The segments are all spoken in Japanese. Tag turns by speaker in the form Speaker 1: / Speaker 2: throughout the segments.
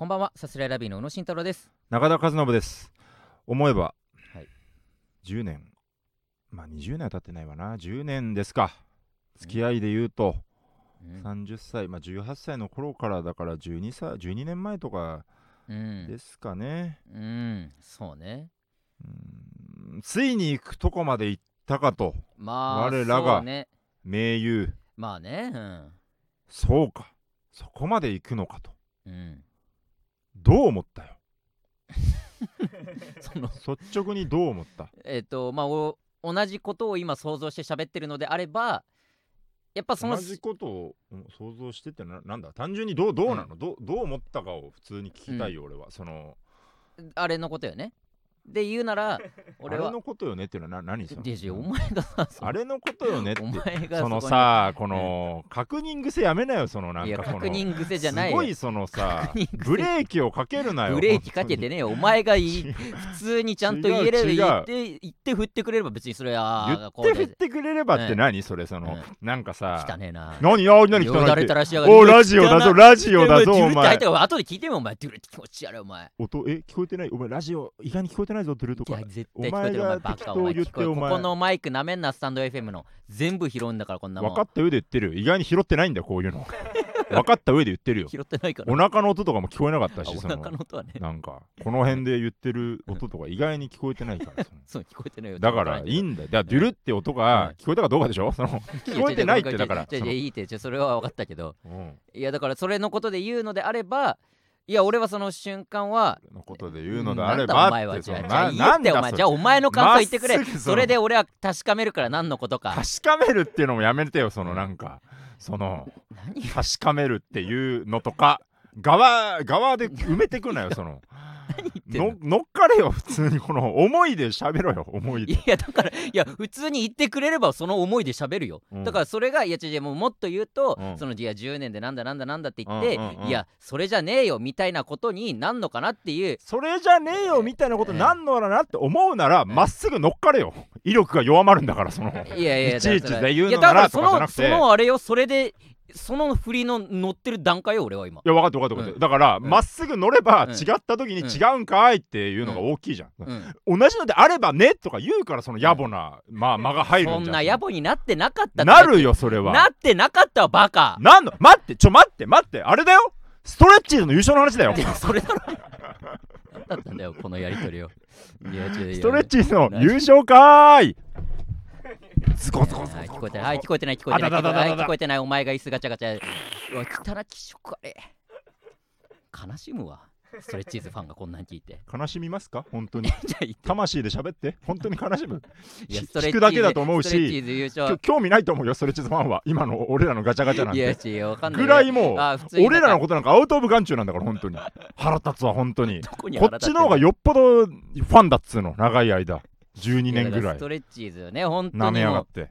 Speaker 1: こんばんは。さすらいラビーの宇野慎太郎です。
Speaker 2: 中田和信です。思えば、
Speaker 1: はい。
Speaker 2: 10年。まあ20年は経ってないわな。10年ですか。付き合いで言うと、
Speaker 1: うん。
Speaker 2: 30歳。まあ18歳の頃からだから12歳12年前とか
Speaker 1: うん。
Speaker 2: ですかね、
Speaker 1: うん。そうね。
Speaker 2: うん。ついに行くとこまで行ったかと。
Speaker 1: まあ
Speaker 2: 我らが
Speaker 1: そうね。
Speaker 2: 盟友。
Speaker 1: まあね。うん。
Speaker 2: そうか。そこまで行くのかと。
Speaker 1: うん
Speaker 2: どう思ったよ。
Speaker 1: その。
Speaker 2: 率直にどう思った？
Speaker 1: えっ、とまあお同じことを今想像して喋ってるのであればやっぱその
Speaker 2: 同じことをうん想像してってななんだ？単純にどうどうなの、どうどう思ったかを普通に聞きたいよ、俺は。その
Speaker 1: あれのことよねで言うなら
Speaker 2: あ
Speaker 1: 俺は。
Speaker 2: れのことよねっていうのはな何その？
Speaker 1: デジお前がさその
Speaker 2: あれのことよねって。
Speaker 1: お前が
Speaker 2: その
Speaker 1: こに
Speaker 2: さこの確認癖やめなよそのないん
Speaker 1: や
Speaker 2: かその。
Speaker 1: 確認癖じゃないよ。
Speaker 2: すごいそのさ
Speaker 1: 確認癖。
Speaker 2: ブレーキをかけるなよ
Speaker 1: ブレーキかけてねお前がいい。普通にちゃんと言えれば
Speaker 2: 違う。違う
Speaker 1: 言って言って振ってくれれば別にそれは
Speaker 2: 言って振ってくれればって何？それその
Speaker 1: う
Speaker 2: なんかさ
Speaker 1: 汚ねえな。
Speaker 2: 何あ何汚
Speaker 1: よだれ
Speaker 2: いって
Speaker 1: 垂らしやがって
Speaker 2: おラジオだぞラジオだぞお前
Speaker 1: 後で聞いてみよお前。デュルって気持ち悪いお前。
Speaker 2: 音え聞こえてない？お前ラジオ意外に聞こえてないぞドゥルとか。
Speaker 1: いや絶対聞こえてる。お前バカお前聞こえここのマイクなめんなスタンド FM の。全部拾うんだからこんなもん。
Speaker 2: 分かった上で言ってるよ。意外に拾ってないんだよこういうの。分かった上で言ってるよ。
Speaker 1: 拾ってないから。
Speaker 2: お腹の音とかも聞こえなかったしその
Speaker 1: 腹の音はね。
Speaker 2: なんかこの辺で言ってる音とか意外に聞こえてないからそ
Speaker 1: う聞こえてないよ。
Speaker 2: だからいいんだよ。だデュルって音が聞こえたかどうかでしょ？その聞こえてないってだから
Speaker 1: じゃ
Speaker 2: その。
Speaker 1: いいってじゃそれは分かったけど。
Speaker 2: うん。
Speaker 1: いやだからそれのことで言うのであればいや俺はその瞬間は
Speaker 2: のことで言うのであれば
Speaker 1: お前はじゃあお前じゃあお前の感想言ってくれ。
Speaker 2: そ
Speaker 1: れで俺は確かめるから何のことか。
Speaker 2: 確かめるっていうのもやめてよそのなんかその
Speaker 1: 何
Speaker 2: 確かめるっていうのとか側側で埋めてくなよその
Speaker 1: の？
Speaker 2: の乗っかれよ普通に。この思いで喋ろよ思いで。
Speaker 1: いやだからいや普通に言ってくれればその思いで喋るよ、
Speaker 2: うん。
Speaker 1: だからそれがいや違う違うもっと言うと、
Speaker 2: うん。
Speaker 1: そのいや10年でなんだなんだなんだって言って、
Speaker 2: うんうんうん
Speaker 1: いやそれじゃねえよみたいなことになんのかなっていう。
Speaker 2: それじゃねえよみたいなことなんのかなって思うならまっすぐ乗っかれよ。威力が弱まるんだからその
Speaker 1: いやいや
Speaker 2: いちいちで言うの
Speaker 1: いやだからそ
Speaker 2: ならとかじゃな
Speaker 1: のそ
Speaker 2: くて
Speaker 1: のあれよそれでその振りの乗ってる段階よ俺は今。
Speaker 2: いや分かって分かって分かって、
Speaker 1: うん。
Speaker 2: だから
Speaker 1: うん。
Speaker 2: ま、っすぐ乗れば
Speaker 1: うん。
Speaker 2: 違った時に違うんかいっていうのが大きいじゃん、
Speaker 1: うん。
Speaker 2: 同じのであればねとか言うからその野暮な、まあ間が入るんじゃん。
Speaker 1: そんな野暮になってなかった。
Speaker 2: なるよそれは。
Speaker 1: なってなかったわバカ。
Speaker 2: なんの？待ってちょ待って待って。あれだよ。ストレッチーズの優勝の話だよ。
Speaker 1: でそれだろ。何だったんだよこのやりとりを。
Speaker 2: ストレッチーズの優勝かーいズコズコズコ
Speaker 1: はい、聞こえてない。はい、聞こえてない、聞こえてない。聞こえてない。お前が椅子ガチャガチャ。うわ、汚き食あれ。悲しむわ。ストレッチーズファンがこんなん聞いて。
Speaker 2: 悲しみますか？本当に。魂で喋って？本当に悲しむ？
Speaker 1: いや
Speaker 2: ひ
Speaker 1: ストレッチーズ
Speaker 2: 聞くだけだと思うし。興味ないと思うよストレッチーズファンは今の俺らのガチャガチャなん
Speaker 1: いや、
Speaker 2: て
Speaker 1: 違う、わかんない。
Speaker 2: ぐらいもう俺らのことなんかアウト・オブ・眼中なんだから本当に腹立つわ本当に
Speaker 1: どこに
Speaker 2: こっちの方がよっぽどファンだっつうの長い間12年ぐらい。
Speaker 1: ストレッチーズね、本当
Speaker 2: なめ
Speaker 1: にも
Speaker 2: やがって。
Speaker 1: う、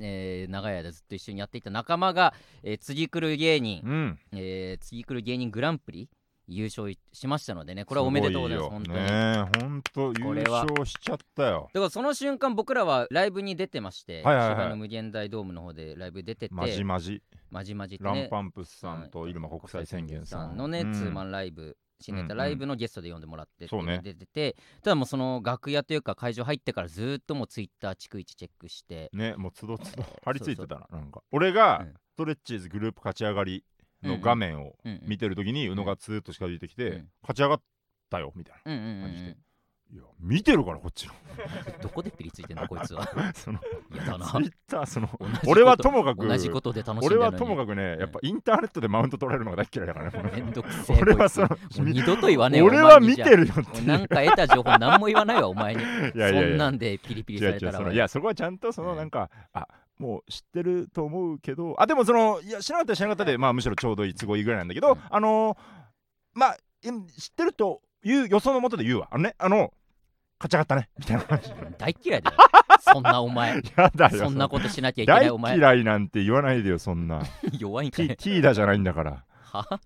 Speaker 1: えー長い間ずっと一緒にやっていた仲間が、えー次来る芸人、
Speaker 2: うん。
Speaker 1: えー次来る芸人グランプリ優勝しましたのでね、これはおめでとうございます、
Speaker 2: ご
Speaker 1: 本当に。
Speaker 2: ねえ本当優勝しちゃったよ。
Speaker 1: だからその瞬間僕らはライブに出てまして、
Speaker 2: はいはいはい。
Speaker 1: の無限大ドームの方でライブ出てて、
Speaker 2: まじまじ。
Speaker 1: まじまじって
Speaker 2: ラン
Speaker 1: ね、
Speaker 2: パンプスさんと入間国際宣言さん
Speaker 1: のね、
Speaker 2: うん。
Speaker 1: ツーマンライブ、新ネタライブのゲストで呼んでもらって出てて、ただもうその楽屋というか会場入ってからずーっともうツイッター逐一チェックして、
Speaker 2: ねもうつどつど。張り付いてた
Speaker 1: そ
Speaker 2: ななんか。俺が
Speaker 1: うん。
Speaker 2: ストレッチーズグループ勝ち上がりの画面を見てる時に宇野がツーッと近づいてきて
Speaker 1: うん
Speaker 2: 勝ち上がったよみたいな感じで。
Speaker 1: ん
Speaker 2: いや見てるからこっちの
Speaker 1: どこでピリついてんのこいつは。
Speaker 2: その
Speaker 1: やだな
Speaker 2: ツイ。ッターその俺はともかく
Speaker 1: 同じことで楽しんで
Speaker 2: 俺はともかくねやっぱインターネットでマウント取られるのが大っ嫌いだからね
Speaker 1: めんどくせえ。
Speaker 2: 俺はその
Speaker 1: 二度と言わねえよ
Speaker 2: 俺は見て
Speaker 1: る。
Speaker 2: るよって
Speaker 1: なんか得た情報何も言わないわ、お前に。
Speaker 2: いやいや
Speaker 1: そんなんでピリピリされたらおい。
Speaker 2: やそこはちゃんとそのなんか、あもう知ってると思うけどあでもそのいや知らなかったら知らなかったでまあむしろちょうどいい都合いいぐらいなんだけど、
Speaker 1: うん
Speaker 2: あのーまあ知ってるという予想のもとで言うわあのねあの勝ち上がったねみたいな感じ
Speaker 1: 大嫌いだよ。そんなお前。
Speaker 2: やだよ
Speaker 1: そんなことしなきゃいけない
Speaker 2: 大
Speaker 1: お前。
Speaker 2: 嫌いなんて言わないでよそんな
Speaker 1: 弱いんかい。
Speaker 2: T だじゃないんだから
Speaker 1: は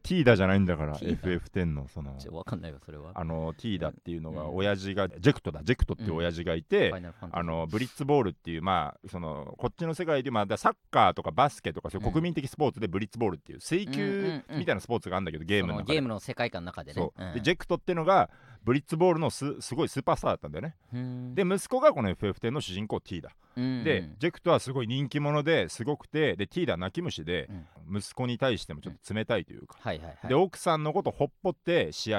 Speaker 2: ティーダじゃないんだから
Speaker 1: ティーダ
Speaker 2: ？FF10 のその
Speaker 1: ちかんないわそれは。
Speaker 2: あのティーダっていうのが
Speaker 1: うん。
Speaker 2: 親父がジェクトだジェクトっていう親父がいて、あのブリッツボールっていうまあそのこっちの世界でまあだサッカーとかバスケとかそういう国民的スポーツでブリッツボールっていう水球みたいなスポーツがあるんだけどゲームの
Speaker 1: ゲームの世界観の中でね。
Speaker 2: でジェクトっていうのがブリッツボールのすすごいスーパースターだったんだよね、
Speaker 1: うん。
Speaker 2: で息子がこの FF10 の主人公 T だ、
Speaker 1: うん
Speaker 2: でジェクトはすごい人気者ですごくてで T だ泣き虫で
Speaker 1: うん
Speaker 2: 息子に対してもちょっと冷たいというか、
Speaker 1: はいはいはい。
Speaker 2: で奥さんのことほっぽって試合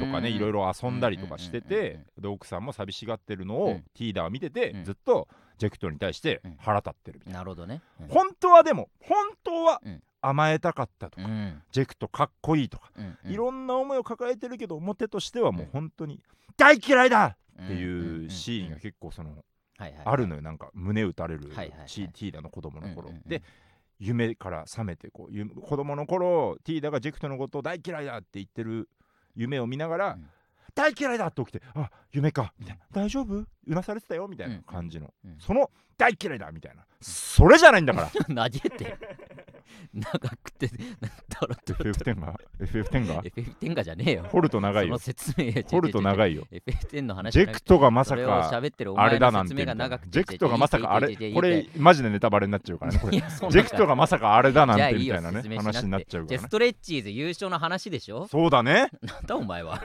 Speaker 2: とかね
Speaker 1: うん。
Speaker 2: いろいろ遊んだりとかしててで奥さんも寂しがってるのを
Speaker 1: うん。
Speaker 2: ティーダーは見てて
Speaker 1: うん。
Speaker 2: ずっとジェクトに対して
Speaker 1: うん。
Speaker 2: 腹立ってるみたいな。
Speaker 1: なるほどね。うん。
Speaker 2: 本当はでも本当は
Speaker 1: うん。
Speaker 2: 甘えたかったとか
Speaker 1: うん。
Speaker 2: ジェクトかっこいいとかいろんな思いを抱えてるけど表としてはもう
Speaker 1: うん
Speaker 2: 本当に大嫌いだって
Speaker 1: ん
Speaker 2: いうシーンが
Speaker 1: うん
Speaker 2: 結構そのあるのよ。なんか胸打たれる
Speaker 1: はいはいはい。
Speaker 2: シティーダの子供の頃。で夢から覚めてこうゆ子供の頃ティーダがジェクトのことを大嫌いだって言ってる夢を見ながら、
Speaker 1: うん。
Speaker 2: 大嫌いだって起きてあ夢かみたいな。大丈夫？うなされてたよ？みたいな感じの、
Speaker 1: うん。
Speaker 2: その大嫌いだみたいな。それじゃないんだから。
Speaker 1: 投げて長くてだらと
Speaker 2: FF10 が FF10 が
Speaker 1: FF10 がじゃねえよ。
Speaker 2: 掘ると長い
Speaker 1: その
Speaker 2: よ
Speaker 1: 説明
Speaker 2: 掘ると長
Speaker 1: い
Speaker 2: いよ
Speaker 1: FF10 の話
Speaker 2: ジェクトがまさか
Speaker 1: 喋ってるお
Speaker 2: あれだなんて。ジェクトがまさかあれこれマジでネタバレになっちゃうからねジェクトがまさかあれだなんてみたいなね話になっちゃうから
Speaker 1: ストレッチーズ優勝の話でしょ？
Speaker 2: そうだね。
Speaker 1: なんだお前は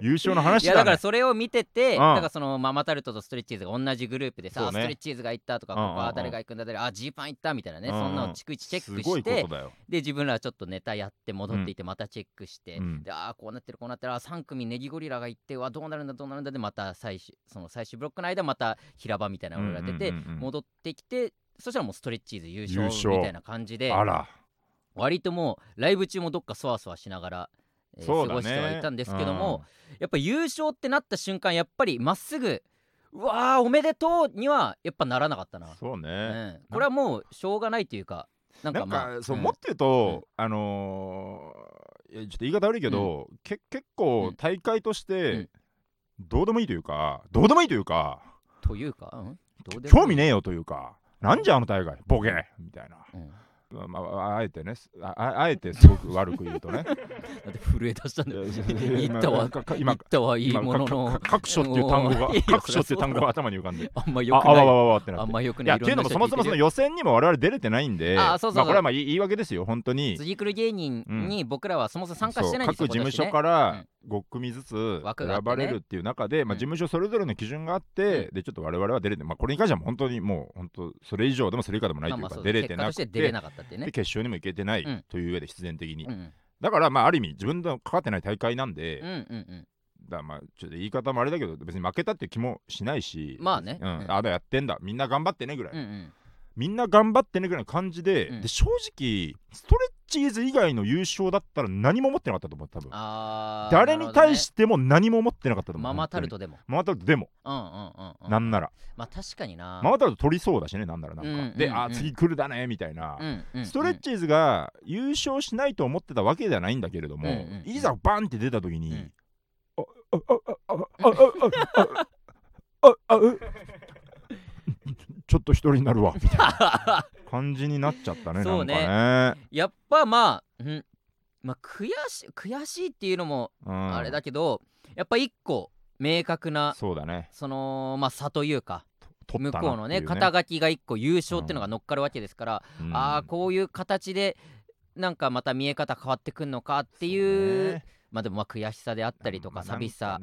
Speaker 2: 優勝の
Speaker 1: い
Speaker 2: 話だね。
Speaker 1: やだからそれを見てて、
Speaker 2: ん。
Speaker 1: だからそのママタルトとストレッチーズが同じグループでさ、
Speaker 2: ね。
Speaker 1: ストレッチーズが行ったとか、ここは誰が行くんだ誰あジーパン行ったみたいなね、
Speaker 2: うん。うん
Speaker 1: そんなの逐一チェックしてで自分らはちょっとネタやって戻っていってまたチェックして、
Speaker 2: うん。
Speaker 1: であーこうなってるこうなってるあ3組ネギゴリラが行ってわどうなるんだどうなるんだでまた最終その最終ブロックの間また平場みたいなのが出て、戻ってきてそしたらもうストレッチーズ優勝
Speaker 2: 優勝
Speaker 1: みたいな感じで
Speaker 2: あら
Speaker 1: 割ともうライブ中もどっかそわそわしながら、えー過ごしてはいたんですけども、やっぱ優勝ってなった瞬間やっぱりまっすぐうわーおめでとうにはやっぱならなかったな、
Speaker 2: そうね。
Speaker 1: うん、これはもうしょうがないというかなん
Speaker 2: なん
Speaker 1: かまあ
Speaker 2: かそう
Speaker 1: うん。
Speaker 2: もっと言うとあのーちょっと言い方悪いけどけ結構
Speaker 1: うん。
Speaker 2: 大会とし
Speaker 1: う
Speaker 2: て
Speaker 1: ん。
Speaker 2: どうでもいいというかどうでもいいというか
Speaker 1: というか、うん、どうでもいい。
Speaker 2: 興味ねえよというかなんじゃあの大会ボケみたいな。
Speaker 1: うん
Speaker 2: まあまああえてねあああえてすごく悪く言うとね。
Speaker 1: だって震え出したんだよ。言
Speaker 2: 今
Speaker 1: ったわ。
Speaker 2: かか
Speaker 1: 言
Speaker 2: 今
Speaker 1: ったはいい
Speaker 2: 今
Speaker 1: ものの。
Speaker 2: 各所っていう単語が 各所っていう単語が頭に浮かんで。
Speaker 1: あんま
Speaker 2: あ
Speaker 1: よくない。
Speaker 2: あわわわわってなって。
Speaker 1: あんまよく
Speaker 2: い。や
Speaker 1: ない
Speaker 2: っていうのもそもそもその
Speaker 1: よ
Speaker 2: 予選にも我々出れてないんで
Speaker 1: あそうそう
Speaker 2: これはまあ言い訳ですよ本当に。
Speaker 1: 辻来る芸人に僕らはそもそも参加してないんですよ
Speaker 2: 各事務所から5組ずつ選ばれるっていう中で、まあ、
Speaker 1: うん。
Speaker 2: 事務所それぞれの基準があって、
Speaker 1: う
Speaker 2: でちょっと我々は出れて、まあ、これに関しては本当にもう本当それ以上でもそれ以下でもないというか、
Speaker 1: まあ
Speaker 2: 出れてなくて
Speaker 1: なかったってね。
Speaker 2: で決勝にも行けてない
Speaker 1: うん。
Speaker 2: という上で必然的に、
Speaker 1: うんうん。
Speaker 2: だからまあある意味自分のかかってない大会なんで、
Speaker 1: うんうんうん。
Speaker 2: だまあちょっと言い方もあれだけど別に負けたって気もしないし
Speaker 1: まあね。
Speaker 2: うん。
Speaker 1: うん。
Speaker 2: あだやってんだ。みんな頑張ってねぐらい、
Speaker 1: うんうん。
Speaker 2: みんな頑張ってねぐらいの感じで,、
Speaker 1: うん。
Speaker 2: で正直ストレッチーズ以外の優勝だったら何も思ってなかったと思う多分。誰に対
Speaker 1: て
Speaker 2: しても何も思ってなかったと思う
Speaker 1: ママタル
Speaker 2: 本
Speaker 1: トでも。
Speaker 2: ママタルトでも、
Speaker 1: うんうんうんうん
Speaker 2: なんなら。
Speaker 1: まあ確かにな。
Speaker 2: ママタルト取りそうだしねなんならなんか、
Speaker 1: うんうん
Speaker 2: で、
Speaker 1: うん。
Speaker 2: あ次来るだねみたいな、
Speaker 1: うんうん
Speaker 2: ストレッチーズが優勝しないと思ってたわけではないんだけれども、
Speaker 1: うんうんうん。
Speaker 2: いざバンって出た時に、
Speaker 1: うん。
Speaker 2: ああああああああああちょっと一人になるわみたいな感じになっちゃったね
Speaker 1: そうね。
Speaker 2: なんかね。
Speaker 1: やっぱまあ、うん、まあ悔しい悔しいっていうのも
Speaker 2: うん。
Speaker 1: あれだけど、やっぱ一個明確な
Speaker 2: そうだね。
Speaker 1: そのまあ差というか向こうのね肩書きが一個優勝っていうのが乗っかるわけですから、
Speaker 2: うん。
Speaker 1: ああこういう形でなんかまた見え方変わってくんのかっていう
Speaker 2: ね
Speaker 1: まあでもまあ悔しさであったりとか
Speaker 2: まあ
Speaker 1: 寂しさ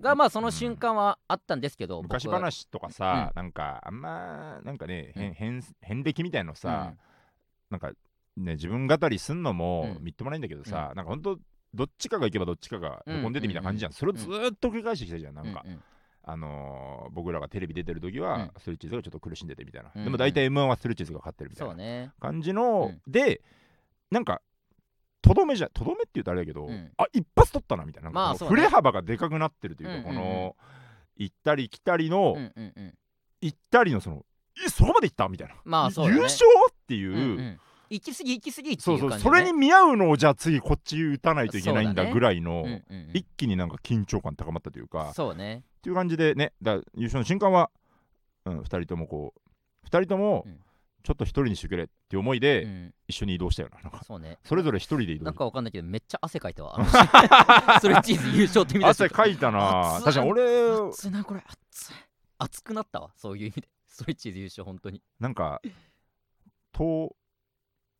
Speaker 1: がまあその瞬間はあったんですけど、
Speaker 2: 昔
Speaker 1: 僕。は
Speaker 2: 話とかさ、なんかあんまなんかね、
Speaker 1: うん。
Speaker 2: 変歴みたいのさ、
Speaker 1: うん。
Speaker 2: なんかね自分語りすんのも
Speaker 1: うん。
Speaker 2: みっともないんだけどさ、なんかほんとどっちかが行けばどっちかが
Speaker 1: うん。
Speaker 2: へこんでてみたいな感じじゃん、それをずーっと繰り返してきたじゃんなんか、
Speaker 1: うんうん。
Speaker 2: あのー僕らがテレビ出てる時は、
Speaker 1: うん。
Speaker 2: ストレッチーズがちょっと苦しんでてみたいな、
Speaker 1: うん。
Speaker 2: でも大体 M1 はストレッチーズが勝ってるみたいな感じの、
Speaker 1: うん。
Speaker 2: でなんかとどめじゃとどめって言うとあれだけど、
Speaker 1: うん。
Speaker 2: あ一発取ったなみたいな。
Speaker 1: まあ
Speaker 2: 振れ幅がでかくなってるというか、
Speaker 1: うんうんうん。
Speaker 2: この行ったり来たりの、
Speaker 1: うんうんうん。
Speaker 2: 行ったりのそのえそこまで行ったみたいな、
Speaker 1: まあそうだね。
Speaker 2: 優勝っていう、
Speaker 1: うんうん。行き過ぎ行き過ぎって
Speaker 2: そそうそ
Speaker 1: いうう感じだね
Speaker 2: れに見合うのをじゃあ次こっち打たないといけないんだぐらいの、
Speaker 1: うんうんうん。
Speaker 2: 一気になんか緊張感高まったというか。
Speaker 1: そうね。
Speaker 2: っていう感じでねだ優勝の瞬間は、うん、2人ともこう2人とも
Speaker 1: うん
Speaker 2: ちょっと一人にしてくれって思いで、
Speaker 1: うん。
Speaker 2: 一緒に移動したよななんか
Speaker 1: そうね。
Speaker 2: それぞれ一人で移動。
Speaker 1: なんかわかんないけどめっちゃ汗かいたわ。あのストレッチーズ優勝って見た
Speaker 2: 汗かいたな。確かに俺
Speaker 1: 熱いなこれ。熱い。熱くなったわそういう意味で。ストレッチーズ優勝本当に。
Speaker 2: なんか東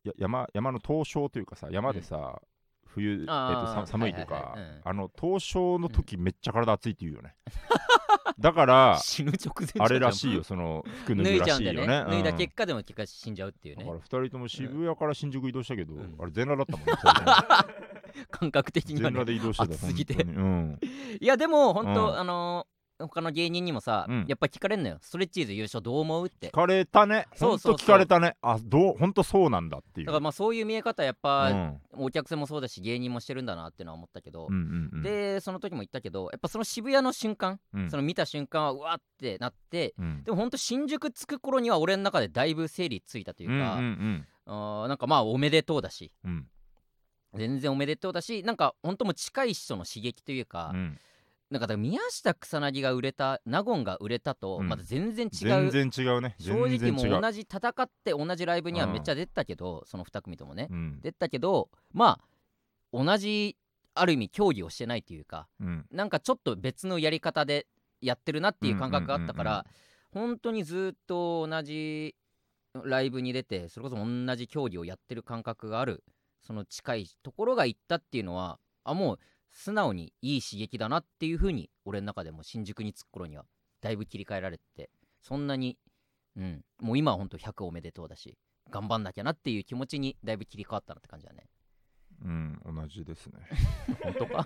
Speaker 2: や山山の東証というかさ山でさ、冬、えっと
Speaker 1: あー
Speaker 2: さ寒いとか、
Speaker 1: はいはいはいうん。
Speaker 2: あの東証の時めっちゃ体熱いって言うよね、だから
Speaker 1: 死ぬ直前
Speaker 2: あれらしいよその服脱
Speaker 1: 脱
Speaker 2: ぐら
Speaker 1: いじゃうん
Speaker 2: しいよね
Speaker 1: ね脱いだ
Speaker 2: うん
Speaker 1: 結果でも結果死んじゃうっていうね。
Speaker 2: だから2人とも渋谷から新宿移動したけど、
Speaker 1: うん。
Speaker 2: あれ全裸だったもんね
Speaker 1: 感覚的に
Speaker 2: 全
Speaker 1: はね。
Speaker 2: 裸で移動してた
Speaker 1: 暑すぎて。
Speaker 2: 本当に。うん、
Speaker 1: いやでも本当、
Speaker 2: うん。
Speaker 1: あのー他の芸人にもさ、
Speaker 2: うん。
Speaker 1: やっぱ聞かれんのよ。ストレッチーズ優勝どう思うって。
Speaker 2: 聞かれたね。
Speaker 1: そうそうそう。
Speaker 2: ほんと聞かれたね。あどう本当そうなんだっていう。
Speaker 1: だからまあそういう見え方やっぱ、
Speaker 2: うん。
Speaker 1: お客さんもそうだし芸人もしてるんだなってのは思ったけど、
Speaker 2: うんうんうん。
Speaker 1: でその時も言ったけどやっぱその渋谷の瞬間、
Speaker 2: うん。
Speaker 1: その見た瞬間はうわってなって
Speaker 2: うん。
Speaker 1: でもほんと新宿着く頃には俺の中でだいぶ整理ついたというか、
Speaker 2: うんうん
Speaker 1: あーなんかまあおめでとうだし。
Speaker 2: うん。うん
Speaker 1: 全然おめでとうだしなんかほんともう近い人の刺激というか、
Speaker 2: うん
Speaker 1: なんか宮下草薙が売れた納言が売れたと
Speaker 2: うん。
Speaker 1: また全然違う、
Speaker 2: 全然違うね。
Speaker 1: 正直も
Speaker 2: う
Speaker 1: う同じ戦って同じライブにはめっちゃ出てたけど、その2組ともね、
Speaker 2: うん。
Speaker 1: 出てたけどまあ同じある意味競技をしてないというか
Speaker 2: うん。
Speaker 1: なんかちょっと別のやり方でやってるなっていう感覚があったから本当にずっと同じライブに出てそれこそ同じ競技をやってる感覚があるその近いところが行ったっていうのはあもう素直にいい刺激だなっていう風に俺の中でも新宿に着く頃にはだいぶ切り替えられててそんなにうんもう今は本当100おめでとうだし頑張んなきゃなっていう気持ちにだいぶ切り替わったなって感じだね。
Speaker 2: うん同じですね。
Speaker 1: 本当か？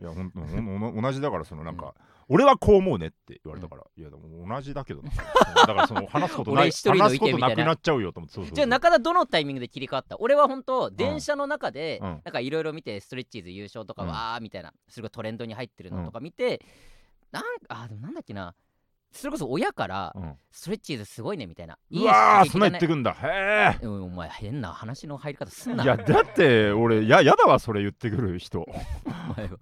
Speaker 2: いやほんと ほん同じだからそのなんか、俺はこう思うねって言われたから、いやでも同じだけどな。だからその話すことない話すこと
Speaker 1: な
Speaker 2: なくなっちゃうよと思って
Speaker 1: じゃあ中田どのタイミングで切り替わった？俺は本当電車の中で
Speaker 2: うん。
Speaker 1: なんかいろいろ見てストレッチーズ優勝とか
Speaker 2: うん。
Speaker 1: わーみたいなそれがトレンドに入ってるのとか見てなんあでもなんだっけなそれこそ親から
Speaker 2: うん。
Speaker 1: ストレッチーズすごいねみたいな。
Speaker 2: うわーそんな言ってくんだ。へ
Speaker 1: うんお前変な話の入り方す
Speaker 2: え
Speaker 1: んな。い
Speaker 2: やだって俺ややだわそれ言ってくる人。
Speaker 1: お前は。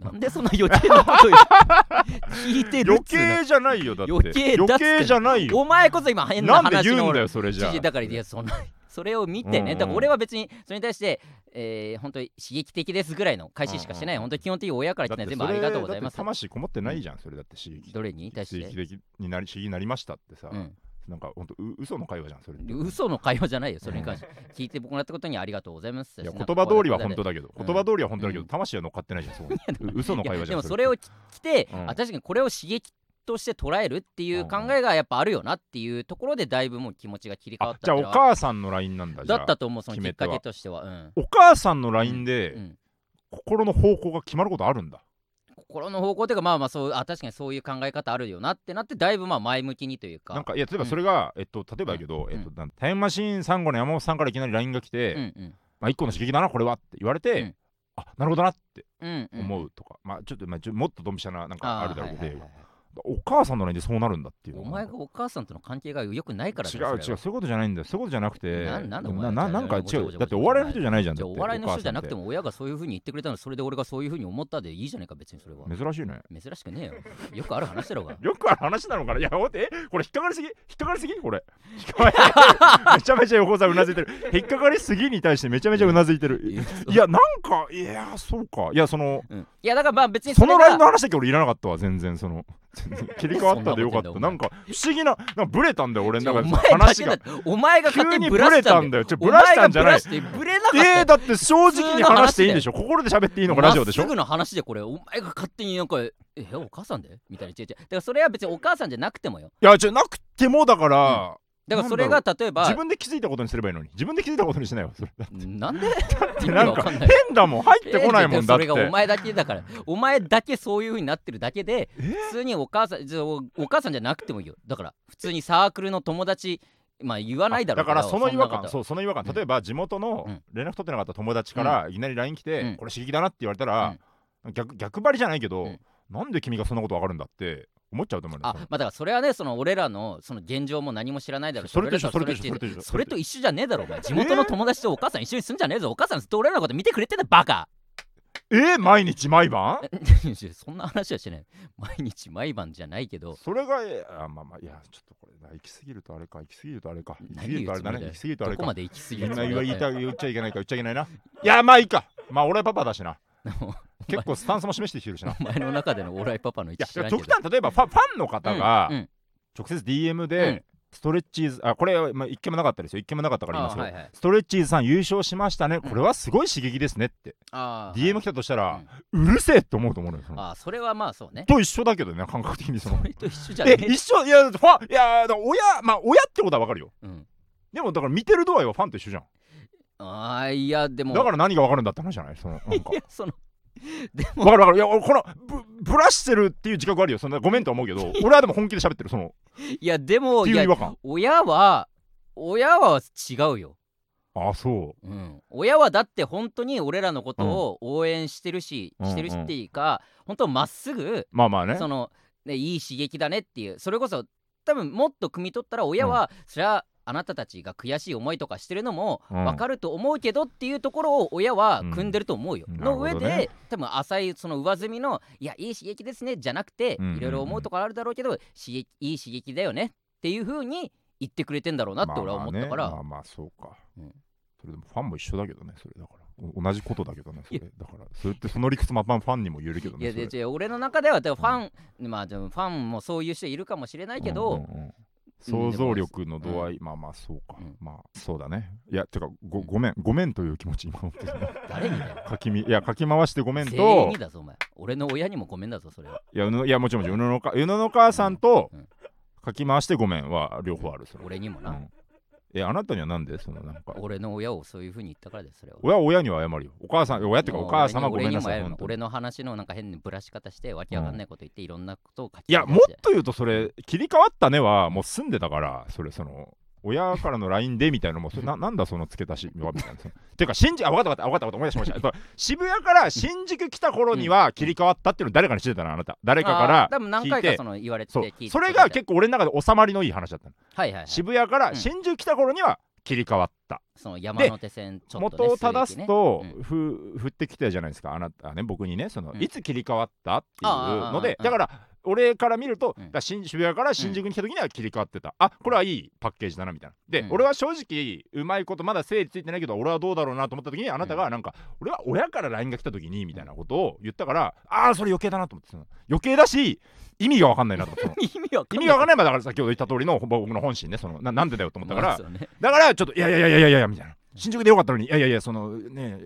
Speaker 1: なんでそんな余計なこと言う？聞いてるっ
Speaker 2: 余
Speaker 1: つうの
Speaker 2: 計じゃないよだって。
Speaker 1: 余計だっつって。
Speaker 2: 余計じゃないよ。
Speaker 1: お前こそ今変な
Speaker 2: なんで
Speaker 1: 話の
Speaker 2: 言うんだよそれじゃあ。
Speaker 1: だからいやそんなそれを見てね、だから俺は別にそれに対して、えー、本当に刺激的ですぐらいの返ししかしてない、
Speaker 2: うんうん。
Speaker 1: 本当に基本的に親から来て全部ありがとうございます。
Speaker 2: 魂こもってないじゃんそれだって刺激。
Speaker 1: どれに対して？
Speaker 2: 刺激的になり刺激になりましたってさ、
Speaker 1: うん、
Speaker 2: なんか本当う嘘の会話じゃんそれ。
Speaker 1: 嘘の会話じゃないよそれに関して。聞いてもらったことにありがとうございます
Speaker 2: いや言葉通りは本当だけど、
Speaker 1: うん。
Speaker 2: 言葉通りは本当だけど、
Speaker 1: うん。
Speaker 2: 魂は乗っかってないじゃんそう。う嘘の会話じゃん
Speaker 1: でもそれを来て、
Speaker 2: うん。
Speaker 1: あ確かにこれを刺激として捉えるっていう考えがやっぱあるよなっていうところでだいぶもう気持ちが切り替わった
Speaker 2: あじゃあお母さんの LINE なんだじゃあ。
Speaker 1: だったと思うそのきっかけとしては、うん。
Speaker 2: お母さんの LINE で、
Speaker 1: うん。
Speaker 2: 心の方向が決まることあるんだ。
Speaker 1: 心の方向というかまあまあそうあ確かにそういう考え方あるよなってなってだいぶまあ前向きにというか。
Speaker 2: なんかいや例えばそれが、えっと例えばだけど、
Speaker 1: うん。
Speaker 2: えっとタイムマシーン3号の山本さんからいきなり LINE が来て、
Speaker 1: うんうん。
Speaker 2: まあ一個の刺激だなこれはって言われて、
Speaker 1: うん。
Speaker 2: あなるほどなって
Speaker 1: うんうん。
Speaker 2: 思うとか、まあちょっと,、まあ、ちょもっとドンピシャななんかあるだろうけど、
Speaker 1: はいはいはいはい
Speaker 2: お母さんの LINE でそうなるんだっていうの
Speaker 1: お前がお母さんとの関係が良くないから
Speaker 2: 違う違う。そういうことじゃないんだよ。そういうことじゃなくて。
Speaker 1: なな
Speaker 2: なななんか違う。だってお笑いの人じゃないじゃん
Speaker 1: お笑いの人じゃなくて
Speaker 2: お
Speaker 1: も親がそういうふうに言ってくれたのそれで俺がそういうふうに思ったでいいじゃないか別にそれは。
Speaker 2: 珍しいね。
Speaker 1: 珍しくねえよ。よくある話だろうが。
Speaker 2: よくある話なのかな？いや待って。えこれ引っかかりすぎ？引っかかりすぎ？これ。めちゃめちゃ横澤うなずいてる。引っかかりすぎに対してめちゃめちゃうなずいてる。いやなんかいやそうか。いやその
Speaker 1: うん。いやだからまあ別に
Speaker 2: その LINE の話だけ俺いらなかったわ全然その 切り替わったでよかった。
Speaker 1: な
Speaker 2: なんか不思議ななんかブレたんだよ俺の中で。
Speaker 1: お前だ
Speaker 2: 話が。
Speaker 1: お前が勝手にブ
Speaker 2: 急にブレたんだよ。ちょブラしたんじゃない。
Speaker 1: ブレなか
Speaker 2: えー、だって正直に話していいんでしょ。心で喋っていいのがラジオでしょ？
Speaker 1: すぐの話でこれお前が勝手になんかえお母さんで？みたいな違う違う。だからそれは別にお母さんじゃなくてもよ。
Speaker 2: いやじゃなくてもだから、
Speaker 1: だからそれが例えば
Speaker 2: 自分で気づいたことにすればいいのに。自分で気づいたことにしないわそれ。
Speaker 1: なんで？
Speaker 2: てなんか
Speaker 1: 意味わんない。
Speaker 2: 変だもん。入ってこないもんだって。
Speaker 1: それがお前だけだから。お前だけそういう風になってるだけで
Speaker 2: え？
Speaker 1: 普通にお母さんじゃあおお母さんじゃなくてもいいよ。だから普通にサークルの友達まあ言わないだろう
Speaker 2: だからその違和感そうその違和感。
Speaker 1: うん
Speaker 2: 例えば地元の
Speaker 1: うん。
Speaker 2: 連絡取ってなかった友達からいきなり LINE 来て、
Speaker 1: うん。
Speaker 2: これ刺激だなって言われたら、逆逆張りじゃないけど、
Speaker 1: うん。
Speaker 2: なんで君がそんなことわかるんだって思っちゃうと思う
Speaker 1: あまあだからそれはねその俺らのその現状も何も知らないだろうし
Speaker 2: それと一緒
Speaker 1: 俺ら
Speaker 2: それと一緒それと一緒
Speaker 1: それと一緒じゃねえだろお前。地元の友達とお母さん一緒に住んじゃねえぞお母さん。ずっと俺らのこと見てくれてんだバカ。
Speaker 2: え毎日毎晩？
Speaker 1: そんな話はしてない。毎日毎晩じゃないけど。
Speaker 2: それがえあまあまあいやちょっとこれ行き過ぎるとあれか行き過ぎるとあれか。行き過ぎるとあれだね行き過ぎるとあれか。
Speaker 1: どこまで行き過ぎ
Speaker 2: みんな言っちゃいけないか言っちゃいけないな。いやまあいいか。まあ俺パパだしな 結構スタンスも示してきてるしな。
Speaker 1: お前の中でのオーライパパの位
Speaker 2: いや
Speaker 1: 置知らんけど。
Speaker 2: 極端例えばファファンの方が直接 DM
Speaker 1: うん。
Speaker 2: でストレッチーズあこれ、まあ、一件もなかったですよ。一件もなかったから言いますよ、
Speaker 1: あはいはい。
Speaker 2: ストレッチーズさん優勝しましたね。これはすごい刺激ですねって、
Speaker 1: あー
Speaker 2: DM 来たとしたら、
Speaker 1: う
Speaker 2: うるせえって思うと思うのよその。
Speaker 1: あーそれはまあそうね。
Speaker 2: と一緒だけどね感覚的にその。
Speaker 1: それと一緒じゃ
Speaker 2: え
Speaker 1: ね
Speaker 2: 一緒？いやファンいやだから親まあ親ってことはわかるよ。
Speaker 1: うん。
Speaker 2: でもだから見てる度合いはファンと一緒じゃん。
Speaker 1: ああいやでも。
Speaker 2: だから何がわかるんだって話じゃない？そのなんか。
Speaker 1: いやそのでも。
Speaker 2: わかるわかるいや俺このぶぶらしてるっていう自覚あるよ。そんなごめんとは思うけど俺はでも本気で喋ってるその。
Speaker 1: いやでも
Speaker 2: い
Speaker 1: いうや
Speaker 2: 違和感
Speaker 1: 親は親は違うよ。
Speaker 2: あそ
Speaker 1: う。ん、親はだって本当に俺らのことを応援してるし、
Speaker 2: うん
Speaker 1: してるしっていうか本当まっすぐ
Speaker 2: うまあまあね。
Speaker 1: その、ね、いい刺激だねっていうそれこそ多分もっと汲み取ったら親は、それはあなたたちが悔しい思いとかしてるのも
Speaker 2: うん。
Speaker 1: 分かると思うけどっていうところを親は
Speaker 2: うん。
Speaker 1: 組んでると思うよ。
Speaker 2: うん
Speaker 1: の上で、
Speaker 2: ね
Speaker 1: 多分浅いその上積みのいやいい刺激ですねじゃなくて、
Speaker 2: うんうんうん。
Speaker 1: いろいろ思うところあるだろうけど刺激いい刺激だよねっていう風に言ってくれてんだろうなって俺は思ったから、
Speaker 2: まあまあね、まあまあそうか、
Speaker 1: うん。
Speaker 2: それでもファンも一緒だけどねそれだから。お同じことだけどねそれ。だからそれってその理屈まあまあファンにも言えるけど
Speaker 1: いや
Speaker 2: ねそれ
Speaker 1: で違う俺の中ではでもファン、まあでもファンもそういう人いるかもしれないけど、
Speaker 2: うんうんうん想像力の度合い、まあまあそうか、
Speaker 1: うん。
Speaker 2: まあそうだね。いやてかごごめん。ごめんという気持ち今本当に
Speaker 1: 誰にだよ。
Speaker 2: 書きみいや書き回してごめんと。
Speaker 1: にだぞお前。俺の親にもごめんだぞそれは。い
Speaker 2: やいやもちろん宇野のか宇野の母さんと
Speaker 1: うん。
Speaker 2: 書き回してごめんは両方あるそれ
Speaker 1: 俺にもな、
Speaker 2: うんえあなたにはなんでそのなんか
Speaker 1: 俺の親をそういう風に言ったからですそれは。
Speaker 2: 親は親には謝るよ。お母さん親っていうかお母様ごめんなさ
Speaker 1: 俺にも謝る。
Speaker 2: い本当に。
Speaker 1: 俺の話のなんか変にブラし方してわけわかんないこと言っていろんなことを書き
Speaker 2: いやもっと言うとそれ切り替わったねはもう住んでたからそれその親からの LINE でみたいなのもそれななんだその付け足しはみたいな。ていうか新宿あ分かった分かった分かった分かった思い出しました。えっと渋谷から新宿来た頃には切り替わったっていうの誰かにしてたの？あなた。誰かから
Speaker 1: 多分何回かその言われて
Speaker 2: そう。
Speaker 1: 聞いて
Speaker 2: それが結構俺の中で収まりのいい話だったの。
Speaker 1: はいはい、はい、
Speaker 2: 渋谷から
Speaker 1: うん。
Speaker 2: 新宿来た頃には切り替わった。
Speaker 1: その山手線ちょっと、ね、
Speaker 2: 元を正すと、
Speaker 1: ね
Speaker 2: ふ振ってきたじゃないですか。あなたね僕にねその、
Speaker 1: うん。
Speaker 2: いつ切り替わったっていうのでだから俺から見ると、
Speaker 1: うん。
Speaker 2: だ新渋谷から新宿に来た時には切り替わってた、あこれはいいパッケージだなみたいな。で、
Speaker 1: うん。
Speaker 2: 俺は正直うまいことまだ整理ついてないけど俺はどうだろうなと思った時にあなたがなんか、俺は親から LINE が来た時にみたいなことを言ったから、ああそれ余計だなと思って余計だし意味が分かんないなと思って
Speaker 1: 意味わかんない。
Speaker 2: 意味が分かんないまあだから先ほど言った通りの僕の本心ねそのななんでだよと思ったから、
Speaker 1: ね。
Speaker 2: だからちょっといやいやいやいやいやいやみたいな。新宿でよかったのにいやいやいやそのね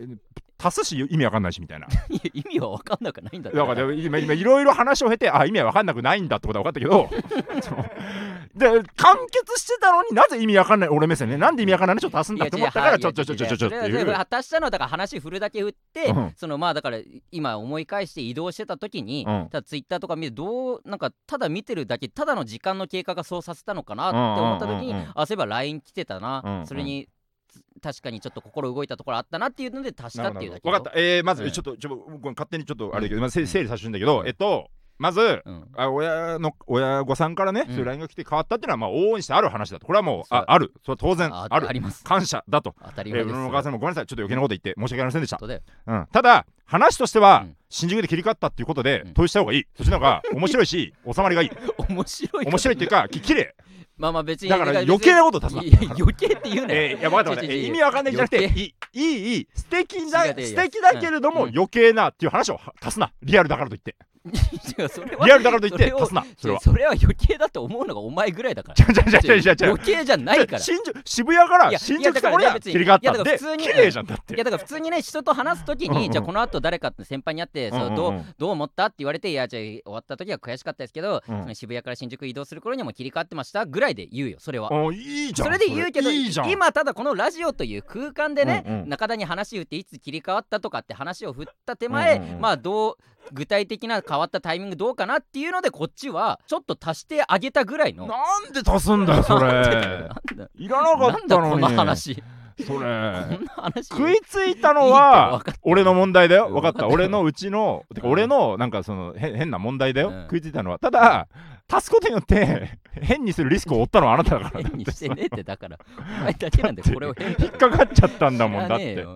Speaker 2: 足すし意味わかんないしみたいな。
Speaker 1: 意味はわかんなくないんだ
Speaker 2: だから今今いろいろ話を経てあ意味はわかんなくないんだってことは分かったけど で完結してたのになぜ意味わかんない俺目線ね。なんで意味わかんないのちょっと足すんだって思ったからちょちょちょちょちょちょっていう。
Speaker 1: 果たしたのはだから話振るだけ振って、
Speaker 2: うん。
Speaker 1: そのまあだから今思い返して移動してた時に、
Speaker 2: うん。
Speaker 1: ただツイッターとか見てどうなんかただ見てるだけただの時間の経過がそうさせたのかなって思った時に、
Speaker 2: うんうんうんうん
Speaker 1: あそういえば LINE 来てたな、
Speaker 2: うんうん。
Speaker 1: それにつ確かにちょっと心動いたところあったなっていうので足したっていうだけ
Speaker 2: 分かった。えー、まず、
Speaker 1: うん
Speaker 2: ちょっとちょっと勝手にちょっとあれだけど、まあ、整整理させてんだけど、
Speaker 1: うん。
Speaker 2: えっとまず
Speaker 1: うん。
Speaker 2: あ親の親御さんからね、
Speaker 1: うん。
Speaker 2: そういう LINE が来て変わったっていうのはまあ往々にしてある話だと。これはもうあある。それは当然
Speaker 1: あ
Speaker 2: ある。
Speaker 1: あります。
Speaker 2: 感謝だと。
Speaker 1: 当たり前です。
Speaker 2: 野のお母さんもごめんなさい。ちょっと余計なこと言って申し訳ありませんでした、うん、ただ話としては、
Speaker 1: うん。
Speaker 2: 新宿で切り替わったっていうことで、
Speaker 1: うん。
Speaker 2: 統一した方がいい。そっちの方が面白いし収まりがいい。
Speaker 1: 面白い。
Speaker 2: 面白いっていうかき綺麗
Speaker 1: まあまあ別に
Speaker 2: だから余計なこと足すな。
Speaker 1: 余計って言うなよ、
Speaker 2: えーいや分かった意味わかんないんじゃなくてい
Speaker 1: 余
Speaker 2: いいい素敵だ
Speaker 1: 違う違う
Speaker 2: 素敵だけれども、
Speaker 1: うん。
Speaker 2: 余計なっていう話をは足すな。リアルだからといってリアルだからといって
Speaker 1: それを
Speaker 2: 足すなそれは
Speaker 1: それは余計だと思うのがお前ぐらいだから余計じゃないから
Speaker 2: 新宿渋谷から
Speaker 1: いや
Speaker 2: 新
Speaker 1: いやだから
Speaker 2: 宿そこには
Speaker 1: 別に
Speaker 2: 切り替わったんで綺麗じゃんだって
Speaker 1: いやだから普通にね人と話すときに、じゃあこの後誰かって先輩に会って、そうどうどう思ったって言われていやじゃあ終わった時は悔しかったですけど、渋谷から新宿移動する頃にはもう切り替わってましたぐらいで言うよそれは。
Speaker 2: おいいじゃん
Speaker 1: それで言うけど今ただこのラジオという空間でね、中田に話振っていつ切り替わったとかって話を振った手前、まあどう具体的な変わったタイミングどうかなっていうのでこっちはちょっと足してあげたぐらいの。
Speaker 2: なんで足すんだよ それ。いらなかったのに。
Speaker 1: の話。
Speaker 2: それ。
Speaker 1: こんな話。
Speaker 2: 食いついたのは俺の問題だよ。
Speaker 1: うん
Speaker 2: 分かった。俺のうちの俺のなんかそのへ変な問題だよ。
Speaker 1: うん。
Speaker 2: 食いついたのは。ただ足すことによって変にするリスクを負ったのはあなただから。
Speaker 1: 変にしてねえってだから。お前だけなんでこれを
Speaker 2: 引っかかっちゃったんだもんだって。